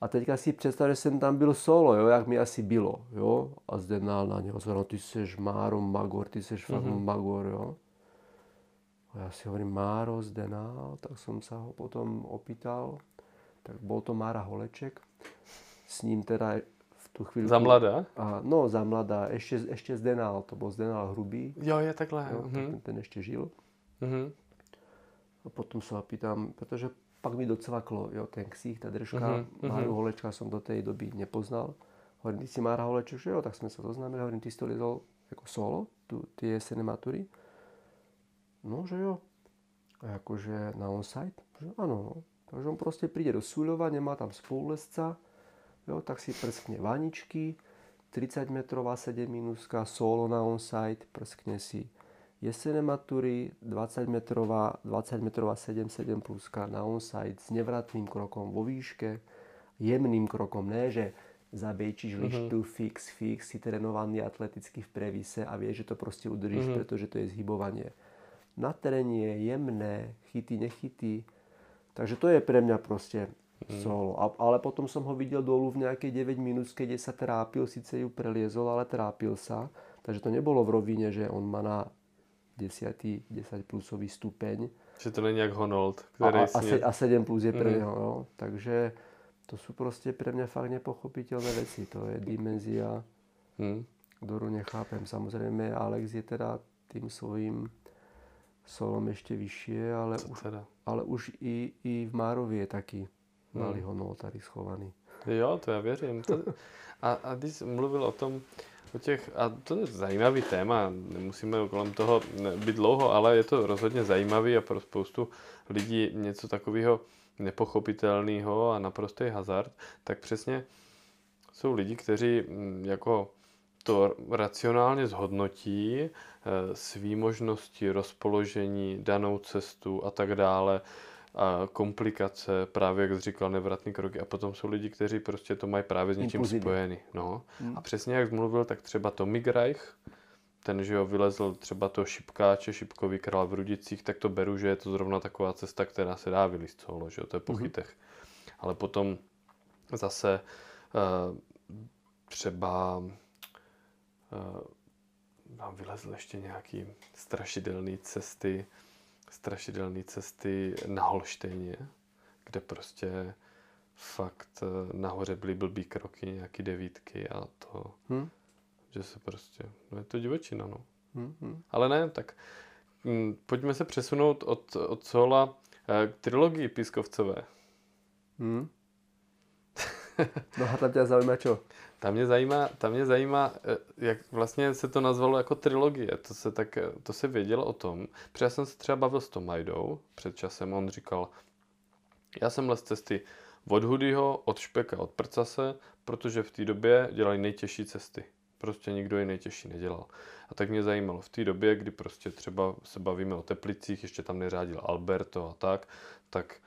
a teďka si představ, že jsem tam byl solo, jo, jak mi asi bylo, jo. A Zdenál na něho zvedal, ty seš Máro Magor, ty seš fakt mm-hmm. Magor, jo. A ja si hovorím, Máro Zdenál, tak som sa ho potom opýtal. Tak bol to Mára Holeček. S ním teda tú chvíľu. Za mladá? A, no, za mladá. Ešte, ešte Zdenál, to bol Zdenál Hrubý. Jo, je takhle. Jo, uh-huh. ten, ten ešte žil. Uh-huh. A potom sa pýtam, pretože pak mi docvaklo, jo, ten ksích, tá držka. Uh-huh. Máru Holečka som do tej doby nepoznal. Hovorím, ty si Mára Holeček, že jo, tak sme sa zoznámili. Hovorím, ty si to liezol ako solo, tu, tie jesené matury. No, že jo. A akože na on-site? Že áno, no. Takže on proste príde do Súľova, nemá tam spolulesca, jo, tak si prskne vaničky, 30 metrová 7 minuska, solo na onsite, prskne si jesené matury, 20 metrová, 20 metrová 7, 7 pluska na onsite s nevratným krokom vo výške, jemným krokom, ne, že zabejčíš uh-huh. lištu, fix, fix, si trénovaný atleticky v previse a vieš, že to proste udržíš, uh-huh. pretože to je zhybovanie. Na teréne je jemné, chyty, nechyty. Takže to je pre mňa proste. Solo. A, ale potom som ho videl dolu v nejakej 9 minút, keď sa trápil, síce ju preliezol, ale trápil sa. Takže to nebolo v rovine, že on má na 10, 10 plusový stupeň. Že to není jak Honold. A, a, a 7 plus je pre mm. neho. No. Takže to sú proste pre mňa fakt nepochopiteľné veci. To je dimenzia, mm. ktorú nechápem. Samozrejme, Alex je teda tým svojím solom ešte vyššie, ale, už, teda? ale už i, i v Márovi je taký Mali ho notári schovaný. Jo, to já věřím. To, *laughs* a, a když jsi mluvil o tom, o těch, a to je zajímavý téma, nemusíme kolem toho být dlouho, ale je to rozhodně zajímavý a pro spoustu lidí něco takového nepochopitelného a naprostý hazard, tak přesně jsou lidi, kteří mm, jako to racionálně zhodnotí, eh, svý možnosti, rozpoložení, danou cestu a tak dále a komplikace, právě jak jsi říkal, nevratný kroky. A potom jsou lidi, kteří prostě to mají právě s něčím spojený. No. Hmm. A přesně jak mluvil, tak třeba Tommy Greich, ten, že jo, vylezl třeba to šipkáče, šipkový král v Rudicích, tak to beru, že je to zrovna taková cesta, která se dá vylíst solo, že jo, to je po hmm. chytech. Ale potom zase uh, třeba uh, nám vylezl ještě nějaký strašidelný cesty, strašidelné cesty na Holštejně, kde prostě fakt eh, nahoře byly blbý kroky, nějaký devítky a to, hmm? že se prostě, no je to divočina, no. Hmm, hmm. Ale ne, tak hm, pojďme se přesunout od, od Sola eh, k trilogii Pískovcové. Hmm. *laughs* no a tam tě zajímá čo? Tam mě zajímá, tam mě zajímá, eh, jak vlastně se to nazvalo jako trilogie. To se, tak, eh, to se vědělo o tom. Protože já jsem se třeba bavil s Tomajdou před časem. On říkal, já jsem les cesty od Hudyho, od Špeka, od Prcase, protože v té době dělali nejtěžší cesty. Prostě nikdo ji nejtěžší nedělal. A tak mě zajímalo, v té době, kdy prostě třeba se bavíme o Teplicích, ještě tam neřádil Alberto a tak, tak,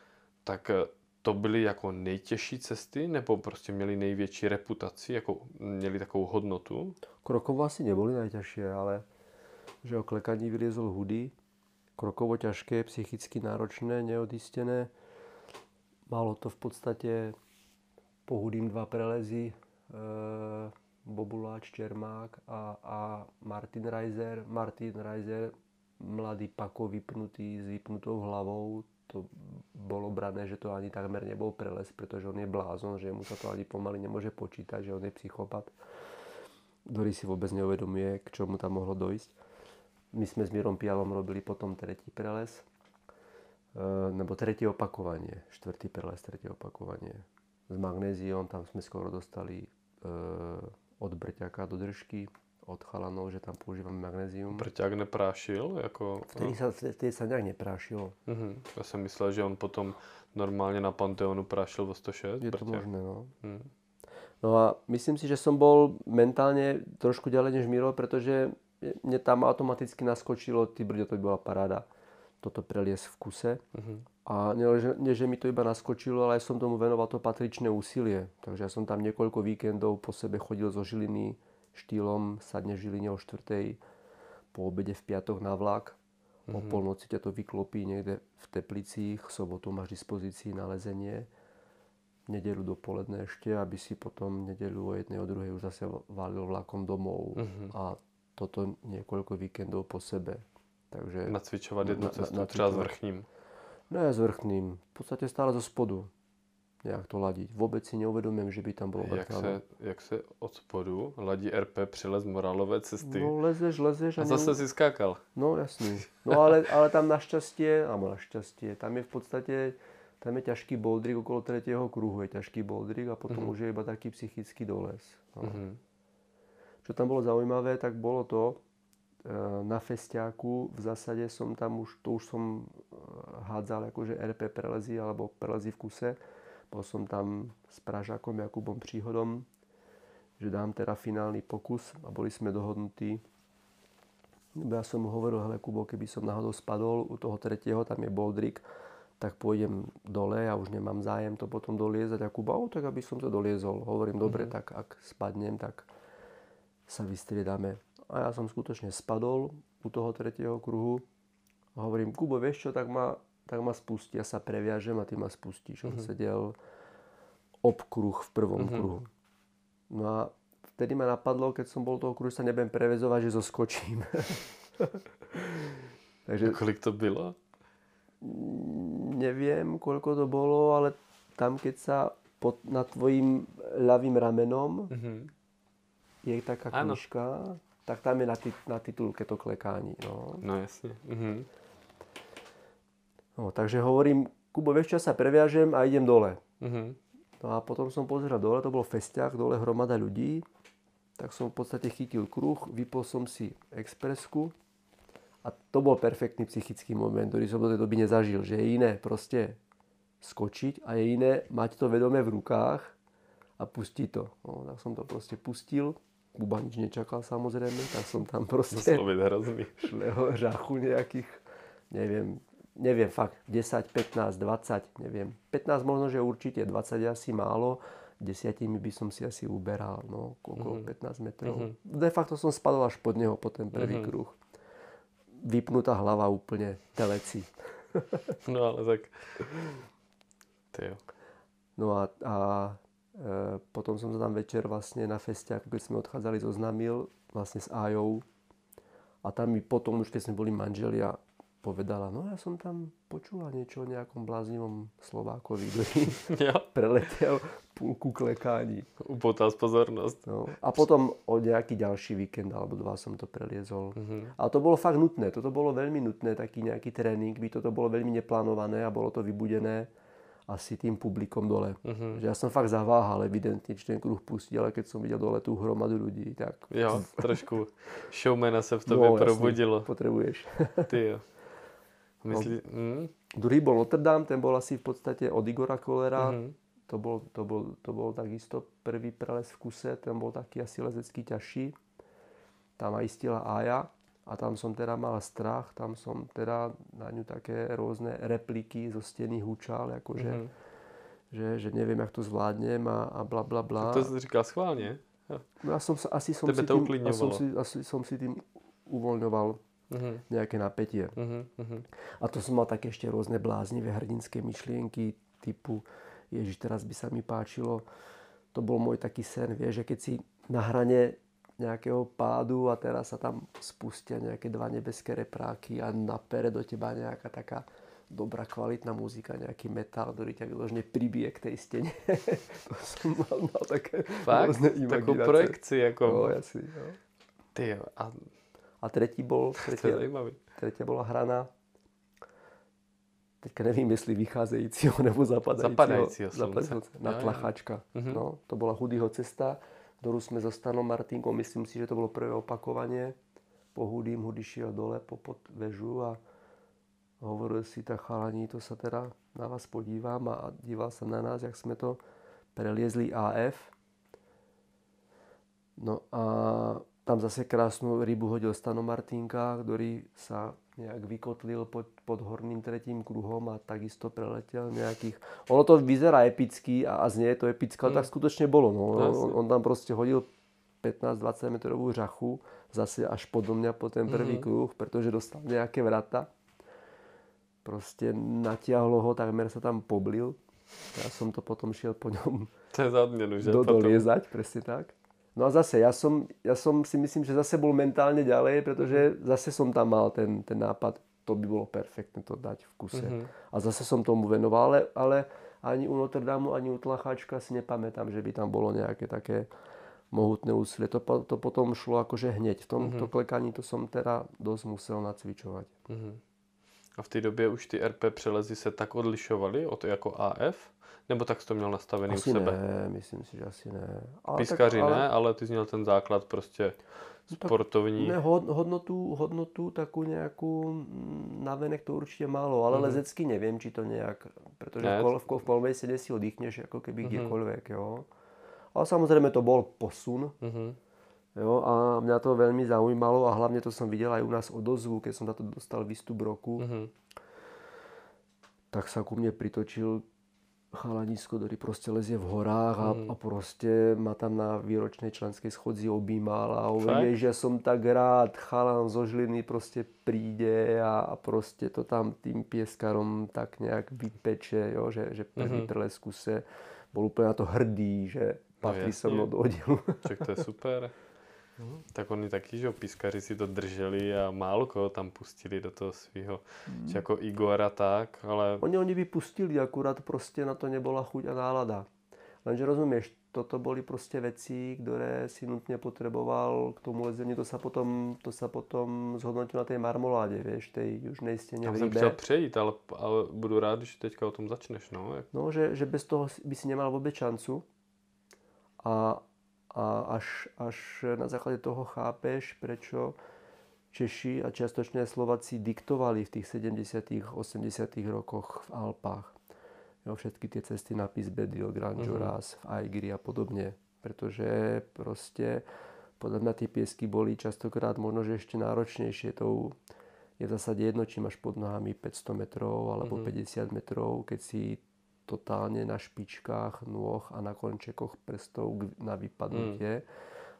tak eh, to byly jako nejtěžší cesty, nebo prostě měli největší reputaci, jako měli takovou hodnotu? Krokovo asi neboli najťažšie, ale že o klekaní vyliezol hudy, krokovo ťažké, psychicky náročné, neodistené. Malo to v podstate po hudým dva prelezy, e, Bobuláč, Čermák a, a Martin Reiser. Martin Reiser, mladý pako vypnutý s vypnutou hlavou, to bolo brané, že to ani takmer nebol preles, pretože on je blázon, že mu sa to ani pomaly nemôže počítať, že on je psychopat, ktorý si vôbec neuvedomuje, k čomu tam mohlo dojsť. My sme s Mírom Pialom robili potom tretí preles, e, nebo tretie opakovanie, štvrtý preles, tretie opakovanie. S magnéziom, tam sme skoro dostali e, od Brťaka do držky, od chalanov, že tam používame magnézium. Prťák neprášil? Jako... Vtedy sa, vtedy sa nejak neprášilo. Uh-huh. Ja som myslel, že on potom normálne na Panteonu prášil vo 106. Je to možné, no. Uh-huh. No a myslím si, že som bol mentálne trošku ďalej než Miro, pretože mne tam automaticky naskočilo, ty brďo, to by bola paráda toto preliesť v kuse. Uh-huh. A nie, nie, že mi to iba naskočilo, ale aj som tomu venoval to patričné úsilie. Takže ja som tam niekoľko víkendov po sebe chodil zo Žiliny štýlom, sadne Žiline o 4. po obede v piatok na vlak. Mm-hmm. O polnoci ťa to vyklopí niekde v Teplicích, sobotu máš dispozícii na lezenie. Nedelu dopoledne ešte, aby si potom nedelu o jednej, o druhej už zase valil vlakom domov. Mm-hmm. A toto niekoľko víkendov po sebe. Takže, Nacvičovať jednu na, cestu, na, třeba s vrchním. Ne, s vrchným. V podstate stále zo spodu nejak to ladiť. Vôbec si neuvedomím, že by tam bolo jak se, jak se od spodu ladí RP přelez morálové cesty? No lezeš, lezeš. A, a zase si skákal. No jasný. No ale, ale tam našťastie, alebo našťastie, tam je v podstate, tam je ťažký boldrik okolo tretieho kruhu, je ťažký boldrik a potom mm-hmm. už je iba taký psychický doles. No. Mm-hmm. Čo tam bolo zaujímavé, tak bolo to, e, na festiáku v zásade som tam už, to už som e, hádzal akože RP prelezy alebo prelezy v kuse bol som tam s Pražákom Jakubom Příhodom, že dám teda finálny pokus a boli sme dohodnutí. Ja som mu hovoril, hele Kubo, keby som náhodou spadol u toho tretieho, tam je boldrik, tak pôjdem dole, ja už nemám zájem to potom doliezať. A Kuba, o, tak aby som to doliezol. Hovorím, mm-hmm. dobre, tak ak spadnem, tak sa vystriedame. A ja som skutočne spadol u toho tretieho kruhu. A hovorím, Kubo, vieš čo, tak ma tak ma spustí. Ja sa previažem a ty ma spustíš. On uh-huh. sedel obkruh v prvom uh-huh. kruhu. No a vtedy ma napadlo, keď som bol toho kruhu, sa nebudem prevezovať, že zoskočím. *laughs* Takže, a kolik to bylo? Neviem, koľko to bolo, ale tam, keď sa pod, nad tvojim ľavým ramenom uh-huh. je taká knižka, tak tam je na, tit, na titulke to klekání. No, no jasne. Uh-huh. No, takže hovorím, Kubo, vieš čo, ja sa previažem a idem dole. Uh-huh. No a potom som pozeral dole, to bol festiak, dole hromada ľudí. Tak som v podstate chytil kruh, vypol som si expresku a to bol perfektný psychický moment, ktorý som do tej doby nezažil, že je iné proste skočiť a je iné mať to vedome v rukách a pustiť to. No, tak som to proste pustil. Kuba nič nečakal samozrejme, tak som tam proste šleho žachu nejakých, neviem, neviem, fakt 10, 15, 20, neviem. 15 možno, že určite, 20 je asi málo, desiatimi by som si asi uberal, no, okolo mm-hmm. 15 metrov. Mm-hmm. De facto som spadol až pod neho, po ten prvý mm-hmm. kruh. Vypnutá hlava úplne, teleci. *laughs* no ale tak, Tyjo. No a, a e, potom som sa tam večer vlastne na feste, ako keď sme odchádzali, zoznamil vlastne s Ajou. A tam mi potom, už keď sme boli manželia, povedala, no ja som tam počula niečo o nejakom bláznivom Slovákovi, ktorý *laughs* ja. preletel ku klekání. Upotal pozornosť. No. A potom o nejaký ďalší víkend alebo dva som to preliezol. Uh-huh. Ale to bolo fakt nutné, toto bolo veľmi nutné, taký nejaký tréning, by toto bolo veľmi neplánované a bolo to vybudené asi tým publikom dole. Uh-huh. Že ja som fakt zaváhal evidentne, či ten kruh pustiť, ale keď som videl dole tú hromadu ľudí, tak... Jo, *laughs* trošku showmana sa v tobě no, probudilo. Jasný, potrebuješ. Ty jo. *laughs* Myslí... Mm. Druhý bol Notre Dame, ten bol asi v podstate od Igora Kolera. Mm-hmm. To, bol, to, bol, to bol takisto prvý prelez v kuse, ten bol taký asi lezecký ťažší. Tam aj istila Aja a tam som teda mal strach, tam som teda na ňu také rôzne repliky zo steny húčal, akože, mm-hmm. že, že neviem, jak to zvládnem a, a bla bla bla. To si říkal schválne? No ja som, asi, som si tým, som si, asi som si tým uvoľňoval uh-huh. nejaké napätie. Uh-huh. Uh-huh. A to som mal také ešte rôzne bláznivé hrdinské myšlienky typu Ježiš, teraz by sa mi páčilo, to bol môj taký sen, vieš, že keď si na hrane nejakého pádu a teraz sa tam spustia nejaké dva nebeské repráky a napere do teba nejaká taká dobrá kvalitná muzika, nejaký metal, ktorý ťa vyložne pribije k tej stene. *laughs* to som mal, mal také Fakt? Takú projekciu. Ako... No, jasný, no. Ty, a a tretí bol, *laughs* tretia, tretia bola hrana, teďka nevím, jestli vycházejícího nebo zapadajícího, zapadajícího, zapadajícího na tlachačka. Uh-huh. No, to bola Hudyho cesta ktorú sme so Stanom Martinkom, myslím si, že to bolo prvé opakovanie. Po hudým, hudy šiel dole po pod a hovoril si, tak chalani, to sa teda na vás podívam a díval sa na nás, jak sme to preliezli AF. No a tam zase krásnu rybu hodil Stano Martinka, ktorý sa nejak vykotlil pod, pod horným tretím kruhom a takisto preletel nejakých... Ono to vyzerá epicky a, a znie to epické, ale mm. tak skutočne bolo. No. On, on tam proste hodil 15-20 metrovú žachu, zase až podo mňa po ten prvý mm. kruh, pretože dostal nejaké vrata. Proste natiahlo ho, takmer sa tam poblil. Ja som to potom šiel po ňom? Do, doliezať, presne tak. No a zase, ja som, ja som si myslím, že zase bol mentálne ďalej, pretože zase som tam mal ten, ten nápad, to by bolo perfektné to dať v kuse. Mm-hmm. A zase som tomu venoval, ale, ale ani u Notre Damu, ani u Tlacháčka si nepamätám, že by tam bolo nejaké také mohutné úsilie. To, to potom šlo akože hneď. V tom mm-hmm. klekaní to som teda dosť musel nacvičovať. Mm-hmm. A v té době už ty RP přelezy se tak odlišovaly od jako AF? Nebo tak jsi to měl nastavený asi u sebe? ne, myslím si, že asi ne. Ale Pískaři tak, ale... ne, ale ty jsi měl ten základ prostě sportovní. Ne, hodnotu, hodnotu takú nejakú navenek to určite malo, ale mm-hmm. lezecky neviem, či to nejak, pretože ne. v, kol, v, v kolbejse si oddychneš ako keby mm-hmm. kdekoľvek, jo. Ale samozrejme to bol posun. Mm-hmm. Jo, a mňa to veľmi zaujímalo a hlavne to som videl aj u nás odozvu, keď som na to dostal výstup roku. Mm-hmm. Tak sa ku mne pritočil chalanisko, ktorý proste lezie v horách a, mm. a proste ma tam na výročnej členskej schodzi objímal a hovorí, že som tak rád, chalan zo Žiliny proste príde a, a proste to tam tým pieskarom tak nejak vypeče, jo, že, že prvý mm-hmm. preleskuse bol úplne na to hrdý, že no patrí no, so mnou do oddielu. Čak to je super. *laughs* Mm. Tak oni taky, že pískaři si to drželi a málo koho tam pustili do toho svého, mm. či jako Igora tak, ale... Oni, oni by pustili, akurát prostě na to nebola chuť a nálada. Lenže rozumieš, toto boli proste veci, ktoré si nutne potreboval k tomu lezení. To sa potom, to sa potom zhodnotilo na tej marmoláde, vieš, tej južnej stene v Ríbe. chtěl přejít, ale, ale budu rád, když teďka o tom začneš, no. No, že, že bez toho by si nemal vôbec šancu. A, a až, až na základe toho chápeš, prečo Češi a čiastočne Slováci diktovali v tých 70 80 rokoch v Alpách. Jo, všetky tie cesty na Pisbedil, Grand mhm. Joras, uh-huh. v Aigiri a podobne. Pretože proste podľa mňa tie piesky boli častokrát možno, že ešte náročnejšie. To je v zásade jedno, či máš pod nohami 500 metrov alebo. Mhm. 50 metrov, keď si totálne na špičkách nôh a na končekoch prstov na vypadnutie. Mm.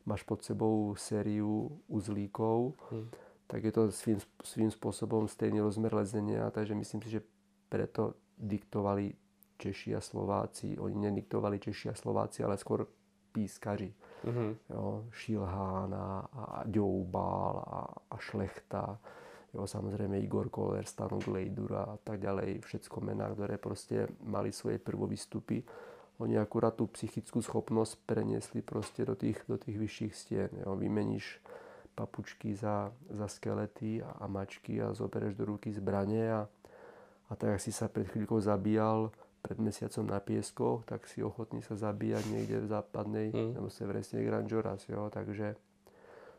Máš pod sebou sériu uzlíkov, mm. tak je to svým, svým spôsobom stejný rozmer lezenia, takže myslím si, že preto diktovali Češi a Slováci. Oni nediktovali Češi a Slováci, ale skôr pískaři. Mm-hmm. Jo, Šilhán a, a a, a Šlechta jo, samozrejme Igor Koller, Stanok Lejdura a tak ďalej, všetko mená, ktoré proste mali svoje prvovýstupy. Oni akurát tú psychickú schopnosť preniesli proste do tých, do tých vyšších stien. Jo. Vymeníš papučky za, za skelety a, a mačky a zoberieš do ruky zbranie a, a tak, ak si sa pred chvíľkou zabíjal pred mesiacom na pieskoch, tak si ochotný sa zabíjať niekde v západnej mm. nebo severnej Grand Joras. Jo. Takže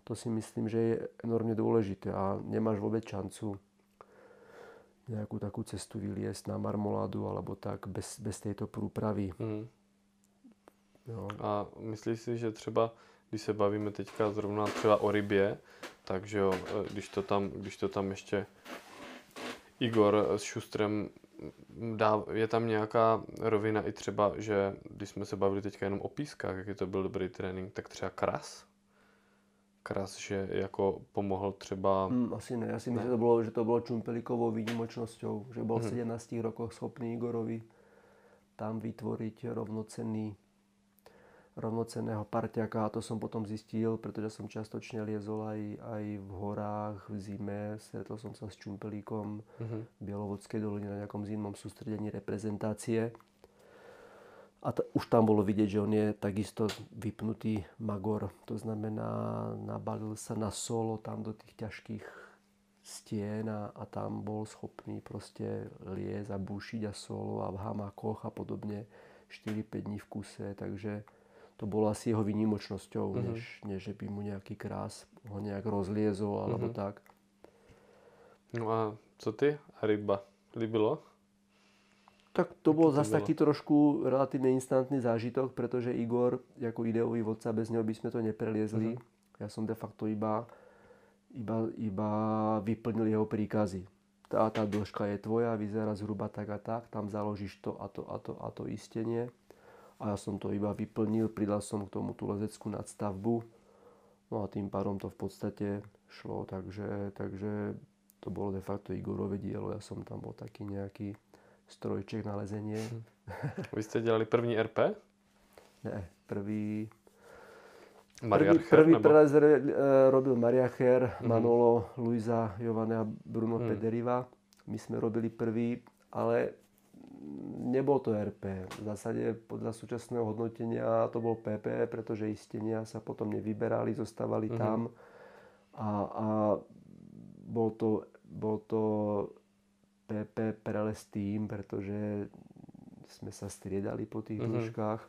to si myslím, že je enormne dôležité a nemáš vôbec šancu nejakú takú cestu vyliesť na marmoládu alebo tak bez, bez tejto průpravy. Mm. Jo. A myslíš si, že třeba, když se bavíme teďka zrovna třeba o rybě, takže jo, když to tam, když to tam ještě Igor s Šustrem dá, je tam nějaká rovina i třeba, že když jsme se bavili teďka jenom o pískách, jaký to byl dobrý trénink, tak třeba kras Kras, že jako pomohl třeba... Hmm, asi ne, asi myslím, že to bylo, že to bylo Čumpelikovou výnimočnosťou, že bol v 17 hmm. rokoch schopný Igorovi tam vytvoriť rovnocenný rovnocenného parťaka a to som potom zistil, pretože som častočne liezol aj, aj v horách v zime. Stretol som sa s Čumpelíkom mm-hmm. v Bielovodskej doline na nejakom zimnom sústredení reprezentácie. A t- už tam bolo vidieť, že on je takisto vypnutý magor. To znamená, nabalil sa na solo tam do tých ťažkých stien a, a tam bol schopný proste liez a búšiť a solo a v hamakoch a podobne 4-5 dní v kuse. Takže to bolo asi jeho výnimočnosťou, mm-hmm. než, než by mu nejaký krás ho nejak rozliezol alebo mm-hmm. tak. No a co ty? A ryba? Líbilo? Tak to bol zase taký trošku relatívne instantný zážitok, pretože Igor, ako ideový vodca, bez neho by sme to nepreliezli. Uh-huh. Ja som de facto iba, iba, iba vyplnil jeho príkazy. Tá, tá dĺžka je tvoja, vyzerá zhruba tak a tak, tam založíš to a to a to a to istenie a ja som to iba vyplnil, pridal som k tomu tú lezeckú nadstavbu. No a tým pádom to v podstate šlo, takže, takže to bolo de facto Igorové dielo. Ja som tam bol taký nejaký strojček na lezenie. *laughs* Vy ste delali první RP? Ne, prvý... Mariacher, prvý, prvý prelez e, robil Mariacher, mm-hmm. Manolo, Luisa, Jovane a Bruno mm. Pederiva. My sme robili prvý, ale nebol to RP. V zásade podľa súčasného hodnotenia to bol PP, pretože istenia sa potom nevyberali, zostávali mm-hmm. tam. A, a bol, to, bol to PP prelez tým, pretože sme sa striedali po tých mm-hmm. dĺžkach.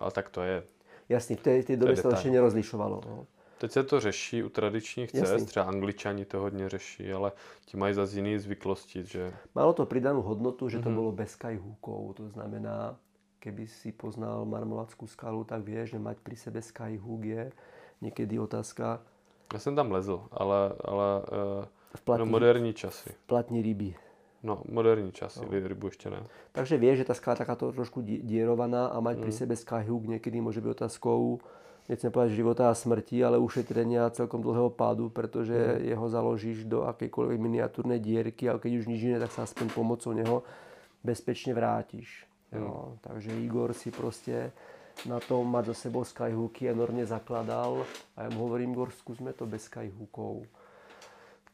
Ale tak to je. Jasne, v tej, tej dobe sa to ešte nerozlišovalo. No. Teď se to řeší u tradičních cest, Jasný. třeba angličani to hodně řeší, ale ti mají zase jiný zvyklosti. Že... Malo to pridanú hodnotu, že to mm-hmm. bolo bez skyhookov, to znamená, keby si poznal Marmolackú skalu, tak vieš, že mať pri sebe skyhook je niekedy otázka. Já jsem tam lezl, ale, ale v platní, no, moderní časy. Platní ryby. No, moderní časy, no. rybu ešte ne. Takže vieš, že tá skala takáto trošku dierovaná a mať mm. pri sebe skyhook niekedy môže byť otázkou nechcem povedať života a smrti, ale ušetrenia celkom dlhého pádu, pretože mm. jeho založíš do akejkoľvek miniatúrnej dierky a keď už nič iné, tak sa aspoň pomocou neho bezpečne vrátiš. Mm. No, takže Igor si proste na tom mať za sebou skyhooky enormne zakladal a ja mu hovorím, Igor, skúsme to bez skyhookov.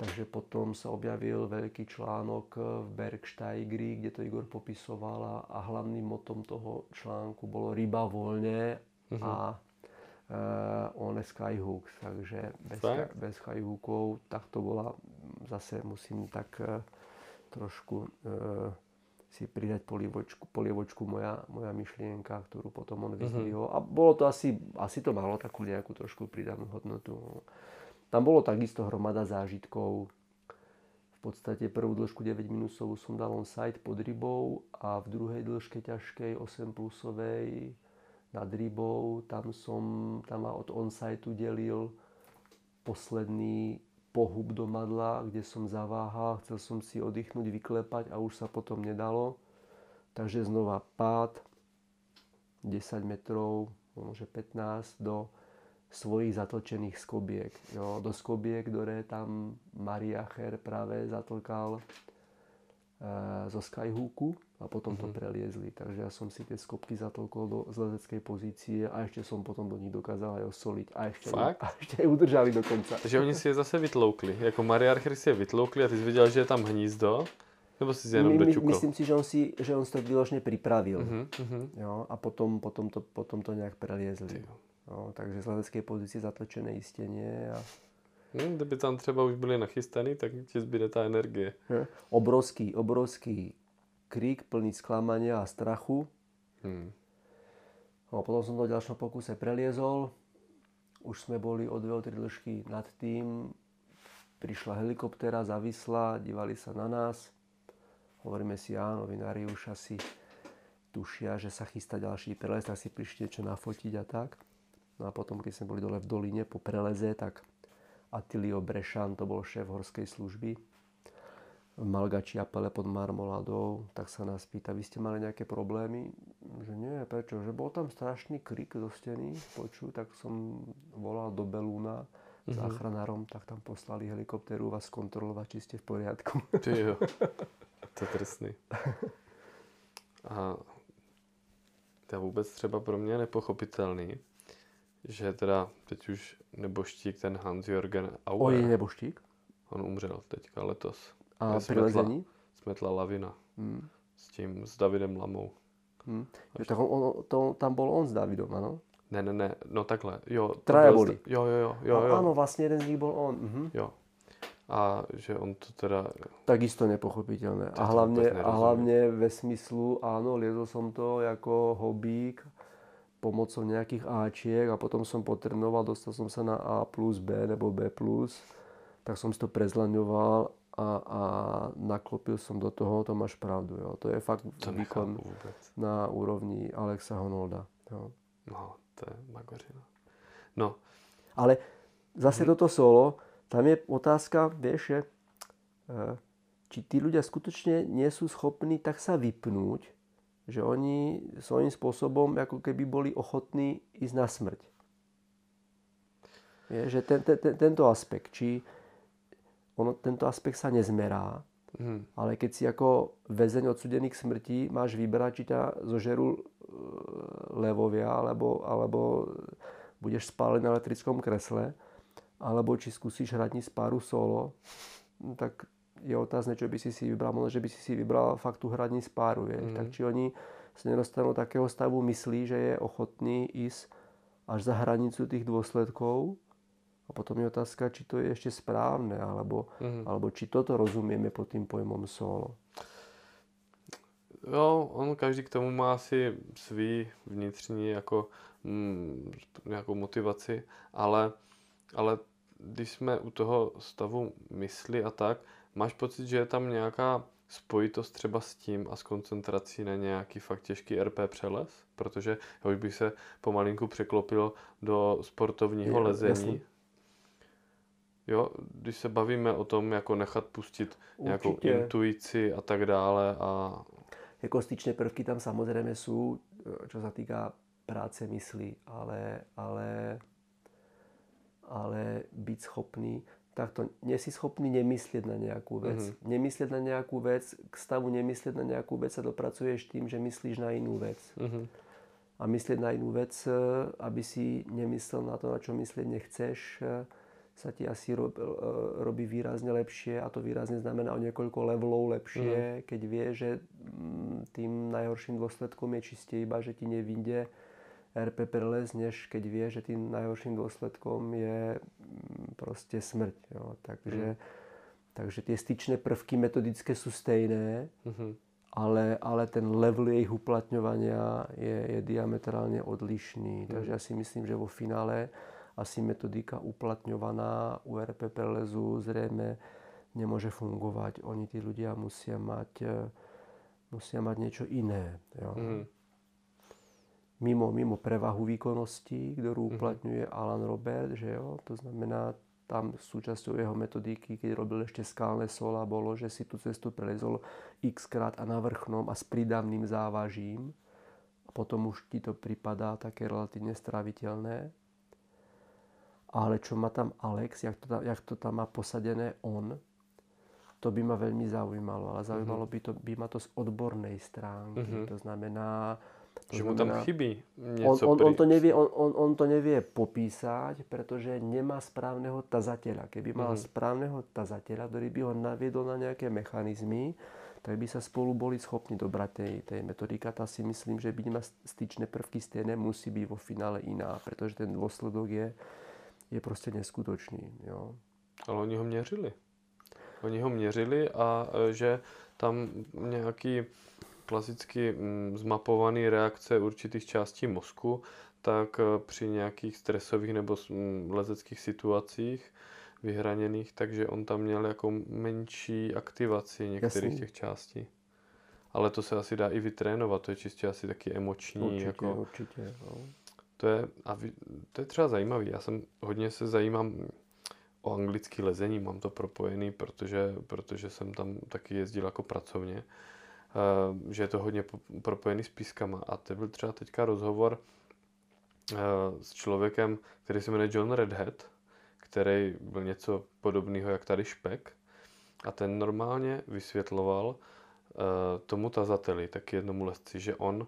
Takže potom sa objavil veľký článok v Bergsteigri, kde to Igor popisoval a, hlavným motom toho článku bolo ryba voľne mm-hmm. a uh, on skyhook, takže bez, bez skyhookov, tak to bola, zase musím tak uh, trošku uh, si pridať polievočku, polievočku moja, moja myšlienka, ktorú potom on mhm. vyzdvihol. Uh-huh. A bolo to asi, asi to malo takú nejakú trošku pridanú hodnotu. Tam bolo takisto hromada zážitkov. V podstate prvú dĺžku 9 minusovú som dal on site pod rybou a v druhej dĺžke ťažkej 8 plusovej nad rybou, tam som, tam ma od onsiteu delil posledný pohub do madla, kde som zaváhal, chcel som si oddychnúť, vyklepať a už sa potom nedalo. Takže znova pád, 10 metrov, možno 15 do svojich zatlčených skobiek. Jo, do skobiek, ktoré tam Maria Her práve zatlkal e, zo skyhooku a potom mm-hmm. to mhm. preliezli. Takže ja som si tie skopky zatolkol do zlezeckej pozície a ešte som potom do nich dokázal aj osoliť. A ešte, Fakt? a ešte aj udržali dokonca. Takže oni si je zase vytloukli. Jako Mariarcher si je vytloukli a ty si videl, že je tam hnízdo? Nebo si jenom my? Myslím si, že on, si, že on si to vyložne pripravil. Uh-huh, Jo, a potom, potom, to, potom to nejak preliezli. Jo, takže z lezeckej pozície zatočené istenie a Hmm, kdyby tam třeba už byli nachystaný, tak ti zbyde tá energie. Obrovský, obrovský krík plný sklamania a strachu. Hmm. No, potom som to v ďalšom pokuse preliezol. Už sme boli o dve, o tri dĺžky nad tým. Prišla helikoptéra, zavisla, dívali sa na nás. Hovoríme si, áno, vinári už asi tušia, že sa chystá ďalší prelez, tak si prišli niečo nafotiť a tak. No a potom, keď sme boli dole v doline po preleze, tak Attilio Brešan, to bol šéf horskej služby, Malgači apele pod Marmoladou, tak sa nás pýta, vy ste mali nejaké problémy? Že nie, prečo? Že bol tam strašný krik do steny, počuj, tak som volal do Belúna mm-hmm. záchranárom, tak tam poslali helikoptéru vás kontrolovať, či ste v poriadku. Ty jo, *laughs* to je trestný. A to je vůbec třeba pro mě nepochopitelný, že teda teď už neboštík, ten Hans-Jürgen Auer. je neboštík? On umřel teďka letos. A lezení? Smetla lavina. Hmm. S tím, s Davidem Lamou. Hmm. Jo, tak on, on, to, tam bol on s Davidom, áno? Ne, ne, ne, no takhle, jo. Traja boli. Jo, jo, jo, jo, jo. Áno, vlastne jeden z nich bol on. Mhm. Jo. A že on to teda... Takisto nepochopiteľné. A hlavne, a hlavne ve smyslu, áno, liezol som to ako hobík, pomocou nejakých Ačiek a potom som potrenoval, dostal som sa na A plus B nebo B plus, tak som si to prezlaňoval a, a naklopil som do toho, to máš pravdu. Jo. To je fakt to výkon na úrovni Alexa Honolda. Jo. No, to je magořina. No. Ale zase hm. toto solo, tam je otázka, vieš, že, e, či tí ľudia skutočne nie sú schopní tak sa vypnúť, že oni svojím spôsobom ako keby boli ochotní ísť na smrť. Je, že ten, ten, ten, tento aspekt, či, ono, tento aspekt sa nezmerá, mm. ale keď si ako väzeň odsudený k smrti máš vybrať, či ťa zožerú e, levovia, alebo, alebo budeš spálený na elektrickom kresle, alebo či skúsiš hrať z páru solo, tak je otázne, čo by si si vybral. Možno, že by si si vybral fakt tú hradní spáru. Vieš. Mm. Tak či oni sa nedostanú takého stavu myslí, že je ochotný ísť až za hranicu tých dôsledkov a potom je otázka, či to je ešte správne, alebo, mm. alebo či toto rozumieme pod tým pojmom solo. Jo, on každý k tomu má asi svý vnitřní jako mm, nějakou motivaci, ale, ale když jsme u toho stavu mysli a tak, máš pocit, že je tam nějaká spojitost třeba s tím a s koncentrací na nějaký fakt těžký RP přeles? Protože já už bych se pomalinku překlopil do sportovního je, lezení. Jasný. Jo, když se bavíme o tom, jako nechat pustit Určitě. nějakou intuici a tak dále. A... Jako styčné prvky tam samozřejmě jsou, čo se týká práce mysli, ale, ale, ale být schopný takto, nie si schopný nemyslieť na nejakú vec. Mm-hmm. Nemyslieť na nejakú vec, k stavu nemyslieť na nejakú vec sa dopracuješ tým, že myslíš na inú vec. Mm-hmm. A myslieť na inú vec, e, aby si nemyslel na to, na čo myslieť nechceš, e, sa ti asi rob, e, robí výrazne lepšie a to výrazne znamená o niekoľko levelov lepšie, mm-hmm. keď vie, že mm, tým najhorším dôsledkom je čiste iba, že ti nevíde RP prelez, než keď vie, že tým najhorším dôsledkom je mm, proste smrť. Jo. Takže, mm. takže tie styčné prvky metodické sú stejné, mm-hmm. ale, ale ten level ich uplatňovania je, je diametrálne odlišný. Mm. Takže ja si myslím, že vo finále asi metodika uplatňovaná u RP prelezu zrejme nemôže fungovať. Oni, tí ľudia, musia mať, e, musia mať niečo iné. Jo. Mm mimo, mimo prevahu výkonnosti, ktorú mhm. uplatňuje Alan Robert, že jo, to znamená, tam súčasťou jeho metodiky, keď robil ešte skalné sola, bolo, že si tú cestu prelezol x krát a na vrchnom a s prídavným závažím. A potom už ti to pripadá také relatívne straviteľné. Ale čo má tam Alex, jak to, tam, jak to tam má posadené on, to by ma veľmi zaujímalo. Ale zaujímalo mm-hmm. by, to, by ma to z odbornej stránky. Mm-hmm. To znamená, to že mu tam chybí niečo on, on, on, to nevie, on, on, on to nevie popísať, pretože nemá správneho tazateľa. Keby mal mm-hmm. správneho tazateľa, ktorý by ho naviedol na nejaké mechanizmy, tak by sa spolu boli schopni dobrať tej, tej metodika. Tá si myslím, že byť má styčné prvky stejné, musí byť vo finále iná, pretože ten dôsledok je, je proste neskutočný. Jo. Ale oni ho měřili. Oni ho měřili a e, že tam nějaký klasicky mm, zmapované reakce určitých částí mozku, tak eh, při nějakých stresových nebo mm, lezeckých situacích vyhraněných, takže on tam měl jako menší aktivaci některých Jasný. těch částí. Ale to se asi dá i vytrénovat, to je čistě asi taky emoční. Určitě, jako, určitě. No. To je, a vy, to je třeba zajímavý. Já jsem hodně se zajímám o anglický lezení, mám to propojený, protože, protože jsem tam taky jezdil jako pracovně. Eh, že je to hodně propojený s pískama. A to byl třeba teďka rozhovor eh, s člověkem, který se jmenuje John Redhead, který byl něco podobného jak tady Špek. A ten normálně vysvětloval eh, tomu tazateli, tak jednomu lesci, že on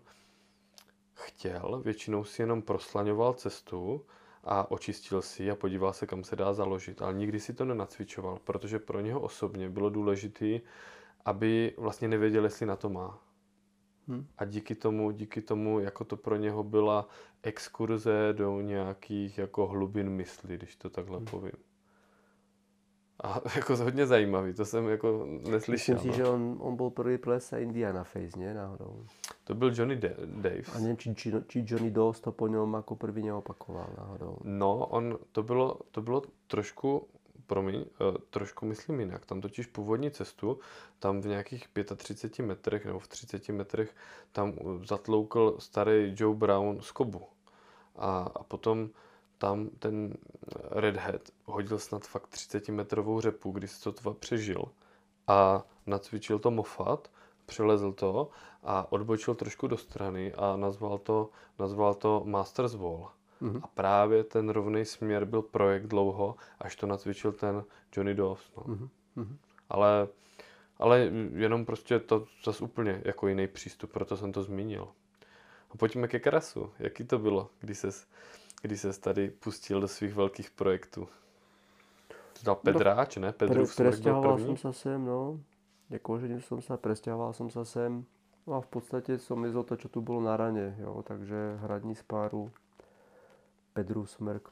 chtěl, většinou si jenom proslaňoval cestu a očistil si a podíval se, kam se dá založit. Ale nikdy si to nenacvičoval, protože pro něho osobně bylo důležité aby vlastně nevěděl, jestli na to má. Hmm. A díky tomu, díky tomu, jako to pro něho byla exkurze do nějakých jako hlubin mysli, když to takhle hmm. povím. A *laughs* jako hodně zajímavý, to jsem jako neslyšel. Myslím si, no. že on, on byl první plesa Indiana Face, ne náhodou? To byl Johnny De- Daves. A nevím, či, či, či Johnny Dawes to po něm jako první neopakoval náhodou. No, on, to bylo, to bylo trošku, promiň, uh, trošku myslím jinak. Tam totiž původní cestu, tam v nějakých 35 metrech nebo v 30 metrech, tam zatloukl starý Joe Brown z kobu. A, a potom tam ten Redhead hodil snad fakt 30 metrovou řepu, když se to tva přežil. A nacvičil to Moffat, přelezl to a odbočil trošku do strany a nazval to, nazval to Masters Wall. Mm-hmm. A právě ten rovný směr byl projekt dlouho, až to nacvičil ten Johnny Dawes. No. Mm-hmm. Ale, ale jenom prostě to zase úplně jako jiný přístup, proto jsem to zmínil. A pojďme ke krasu. Jaký to bylo, když ses kdy ses tady pustil do svých velkých projektů? To dal Pedráč, ne? Pedrův pre, presťahoval som sa sem, no. Jakože som sa, presťahoval som sa sem. No a v podstate som nezol to, čo tu bolo na rane, jo. Takže hradní spáru, Pedrův smrk,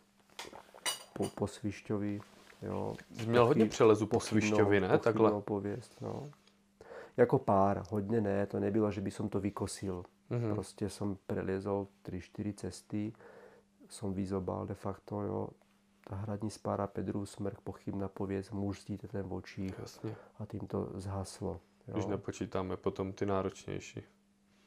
po, po Svišťovi, jo. Měl hodně přelezu po Svišťovi, ne? Takhle. pověst, no. Jako pár, hodně ne, to nebylo, že by som to vykosil. Mm-hmm. Prostě som preliezol 3-4 cesty som vyzobal de facto, jo, tá hradní spára Pedru smrk, pochybná pověc, muž ten v očích Jasně. a tím to zhaslo. Jo. Když nepočítáme potom ty náročnější.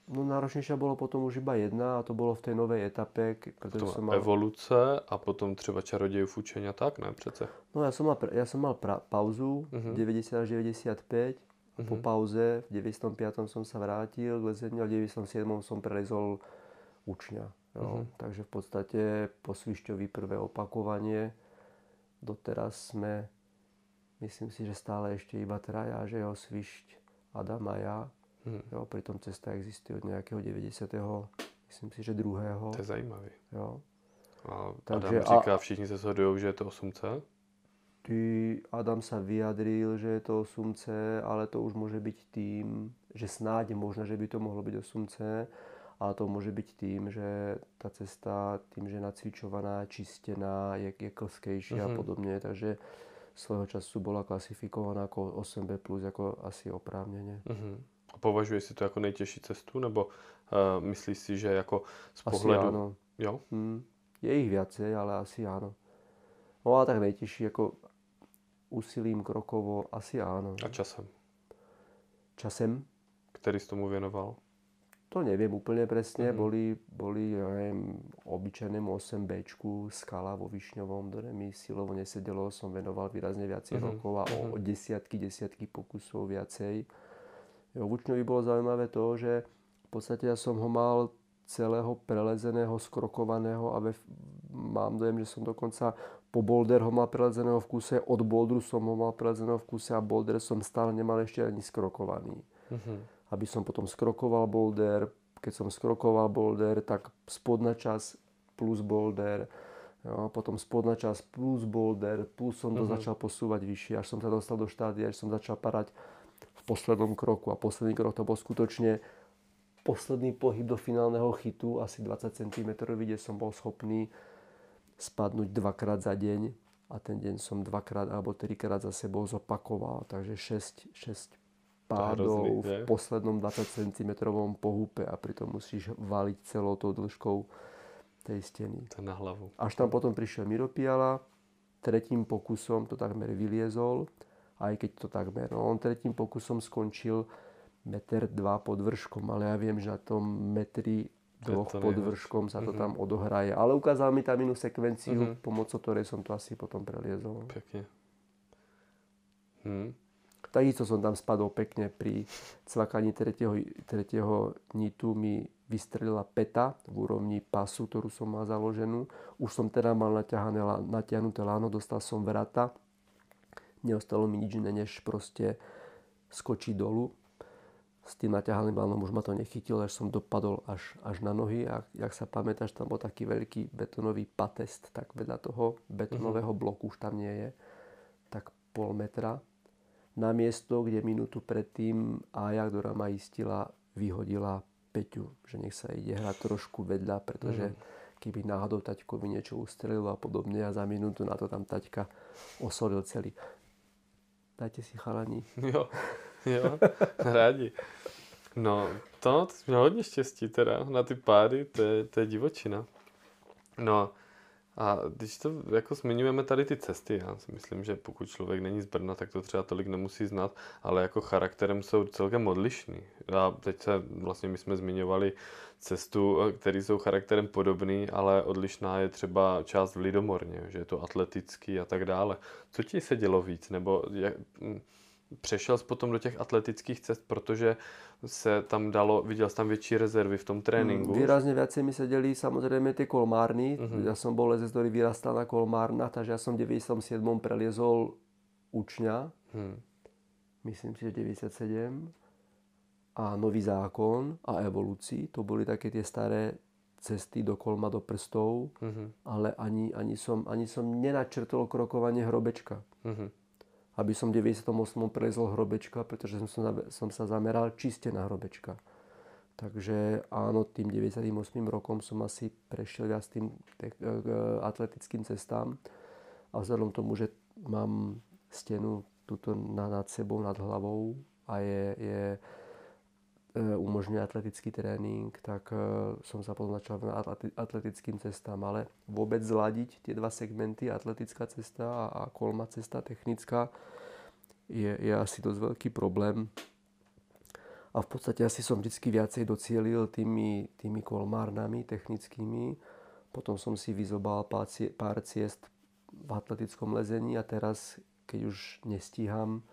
No náročnější bylo potom už iba jedna a to bylo v té nové etape. Potom som mal... evoluce a potom třeba čarodějů učení a tak, ne přece? No já jsem mal, já jsem mal pra, pauzu uh-huh. 90 až 95 uh-huh. po pauze v 95. som sa vrátil k lezeniu a v 97. som prelezol učňa. Jo. Uh-huh. Takže v podstate po Svišťovi prvé opakovanie. Doteraz sme, myslím si, že stále ešte iba traja, že jo, Svišť, Adam a ja. Uh-huh. Jo, pritom cesta existuje od nejakého 90. myslím si, že druhého. To je zajímavý. Jo. A Takže, Adam říká, a... všichni se shodují, že je to 8C? Ty, Adam sa vyjadril, že je to 8C, ale to už môže byť tým, že snáď možno, že by to mohlo byť 8C ale to môže byť tým, že tá cesta tým, že je nacvičovaná, čistená, je, je klskejšia mm-hmm. a mhm. podobne, takže svojho času bola klasifikovaná ako 8B+, ako asi oprávnene. Mm-hmm. A považuješ si to jako nejtěžší cestu, nebo uh, myslíš si, že jako z pohledu... Asi áno. Jo? Mm, je ich viacej, ale asi áno. No a tak nejtěžší, jako úsilím krokovo, asi áno. A časem? Časem? Který jsi tomu věnoval? To neviem úplne presne. Mm-hmm. Boli, boli ja neviem, obyčajnému 8B skala vo Višňovom, ktoré mi silovo nesedelo. Som venoval výrazne viacej mm-hmm. rokov a o, mhm. o desiatky, desiatky pokusov viacej. Jo, v Učňovi bolo zaujímavé to, že v podstate ja som ho mal celého prelezeného, skrokovaného a ve, mám dojem, že som dokonca po boulder ho mal prelezeného v kuse, od boulderu som ho mal prelezeného v kuse a boulder som stále nemal ešte ani skrokovaný. Mm-hmm aby som potom skrokoval boulder. Keď som skrokoval boulder, tak spodná časť plus boulder, jo, potom spodná časť plus boulder, plus som to mm-hmm. začal posúvať vyššie, až som sa dostal do štádia, až som začal parať v poslednom kroku. A posledný krok to bol skutočne posledný pohyb do finálneho chytu, asi 20 cm, kde som bol schopný spadnúť dvakrát za deň a ten deň som dvakrát alebo trikrát za sebou zopakoval. Takže 6, 6 pádov v poslednom 20 cm pohúpe a pritom musíš valiť celou tou dĺžkou tej steny. To na hlavu. Až tam potom prišiel Miropiala, tretím pokusom to takmer vyliezol, aj keď to takmer, no on tretím pokusom skončil meter dva pod vrškom, ale ja viem, že na tom metri dvoch pod vrškom sa to mm-hmm. tam odohraje. Ale ukázal mi tam inú sekvenciu, mm-hmm. pomocou ktorej som to asi potom preliezol. Pekne. Hm. Takisto som tam spadol pekne pri cvakaní tretieho, tretieho nitu mi vystrelila peta v úrovni pasu, ktorú som mal založenú. Už som teda mal natiahnuté láno, dostal som vrata. Neostalo mi nič iné, než proste skočiť dolu. S tým naťahaným lánom už ma to nechytilo, až som dopadol až, až na nohy. A jak sa pamätáš, tam bol taký veľký betonový patest, tak vedľa toho betonového mhm. bloku už tam nie je, tak pol metra na miesto, kde minútu predtým Aja, ktorá ma istila, vyhodila Peťu, že nech sa ide hrať trošku vedľa, pretože mm. keby náhodou taťkovi niečo ustrelilo a podobne a za minútu na to tam taťka osolil celý. Dajte si chalani. *laughs* Jo, jo, rádi. No, to, to jsi měl hodně štěstí teda na ty páry, to je, to je divočina. No, a když to jako zmiňujeme tady ty cesty, já si myslím, že pokud člověk není z Brna, tak to třeba tolik nemusí znát, ale jako charakterem jsou celkem odlišný. A teď se vlastně my jsme zmiňovali cestu, které jsou charakterem podobný, ale odlišná je třeba část v Lidomorně, že je to atletický a tak dále. Co ti se dělo víc? Nebo jak, přešel potom do těch atletických cest, protože se tam dalo, viděl jsi tam větší rezervy v tom tréninku? Mm, výrazně viacej mi se dělí samozřejmě ty kolmárny. Mm-hmm. Já jsem byl lezec, který vyrastal na kolmárnách, takže já jsem v 97. preliezol učňa. Hmm. Myslím si, že 97. A Nový zákon a evoluci. To byly také ty staré cesty do kolma, do prstov, mm-hmm. ale ani, ani, som, ani som nenačrtol krokovanie hrobečka. Mm-hmm aby som v 98. prelezol hrobečka, pretože som, som sa zameral čiste na hrobečka. Takže áno, tým 98. rokom som asi prešiel viac tým te- atletickým cestám a vzhľadom tomu, že mám stenu tuto nad sebou, nad hlavou a je, je umožňuje atletický trénink, tak e, som sa potom začal na atletickým cestám. Ale vôbec zladiť tie dva segmenty, atletická cesta a kolma cesta technická, je, je asi dosť veľký problém. A v podstate asi som vždy viacej docielil tými, tými kolmárnami technickými. Potom som si vyzobal pár ciest v atletickom lezení a teraz, keď už nestíham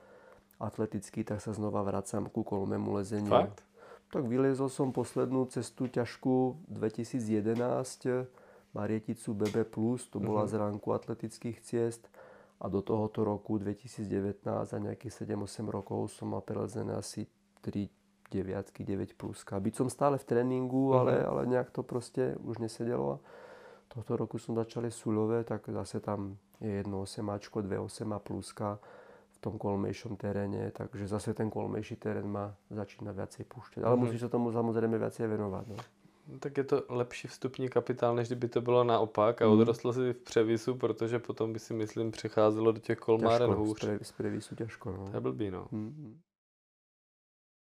atleticky, tak sa znova vracam ku kolmému lezeniu. Fakt? Tak vyliezol som poslednú cestu ťažkú 2011 Marieticu BB+, to bola mm-hmm. z ránku atletických ciest a do tohoto roku 2019 za nejakých 7-8 rokov som mal prelezené asi 3 deviatky, 9 pluska. Byť som stále v tréningu, ale, mm-hmm. ale nejak to proste už nesedelo. Tohto roku som začali Sulové, tak zase tam je jedno 8 Ačko, 2 8 pluska tom kolmejšom teréne, takže zase ten kolmejší terén má začína viacej púšťať. Ale mm. musí sa tomu samozrejme viacej venovať. No. no. Tak je to lepší vstupní kapitál, než kdyby to bylo naopak a mm. odrostlo si v převisu, protože potom by si myslím přecházelo do těch kolmáren hůř. Z, pre, z previsu ťažko. No. To je blbý, no. Mm.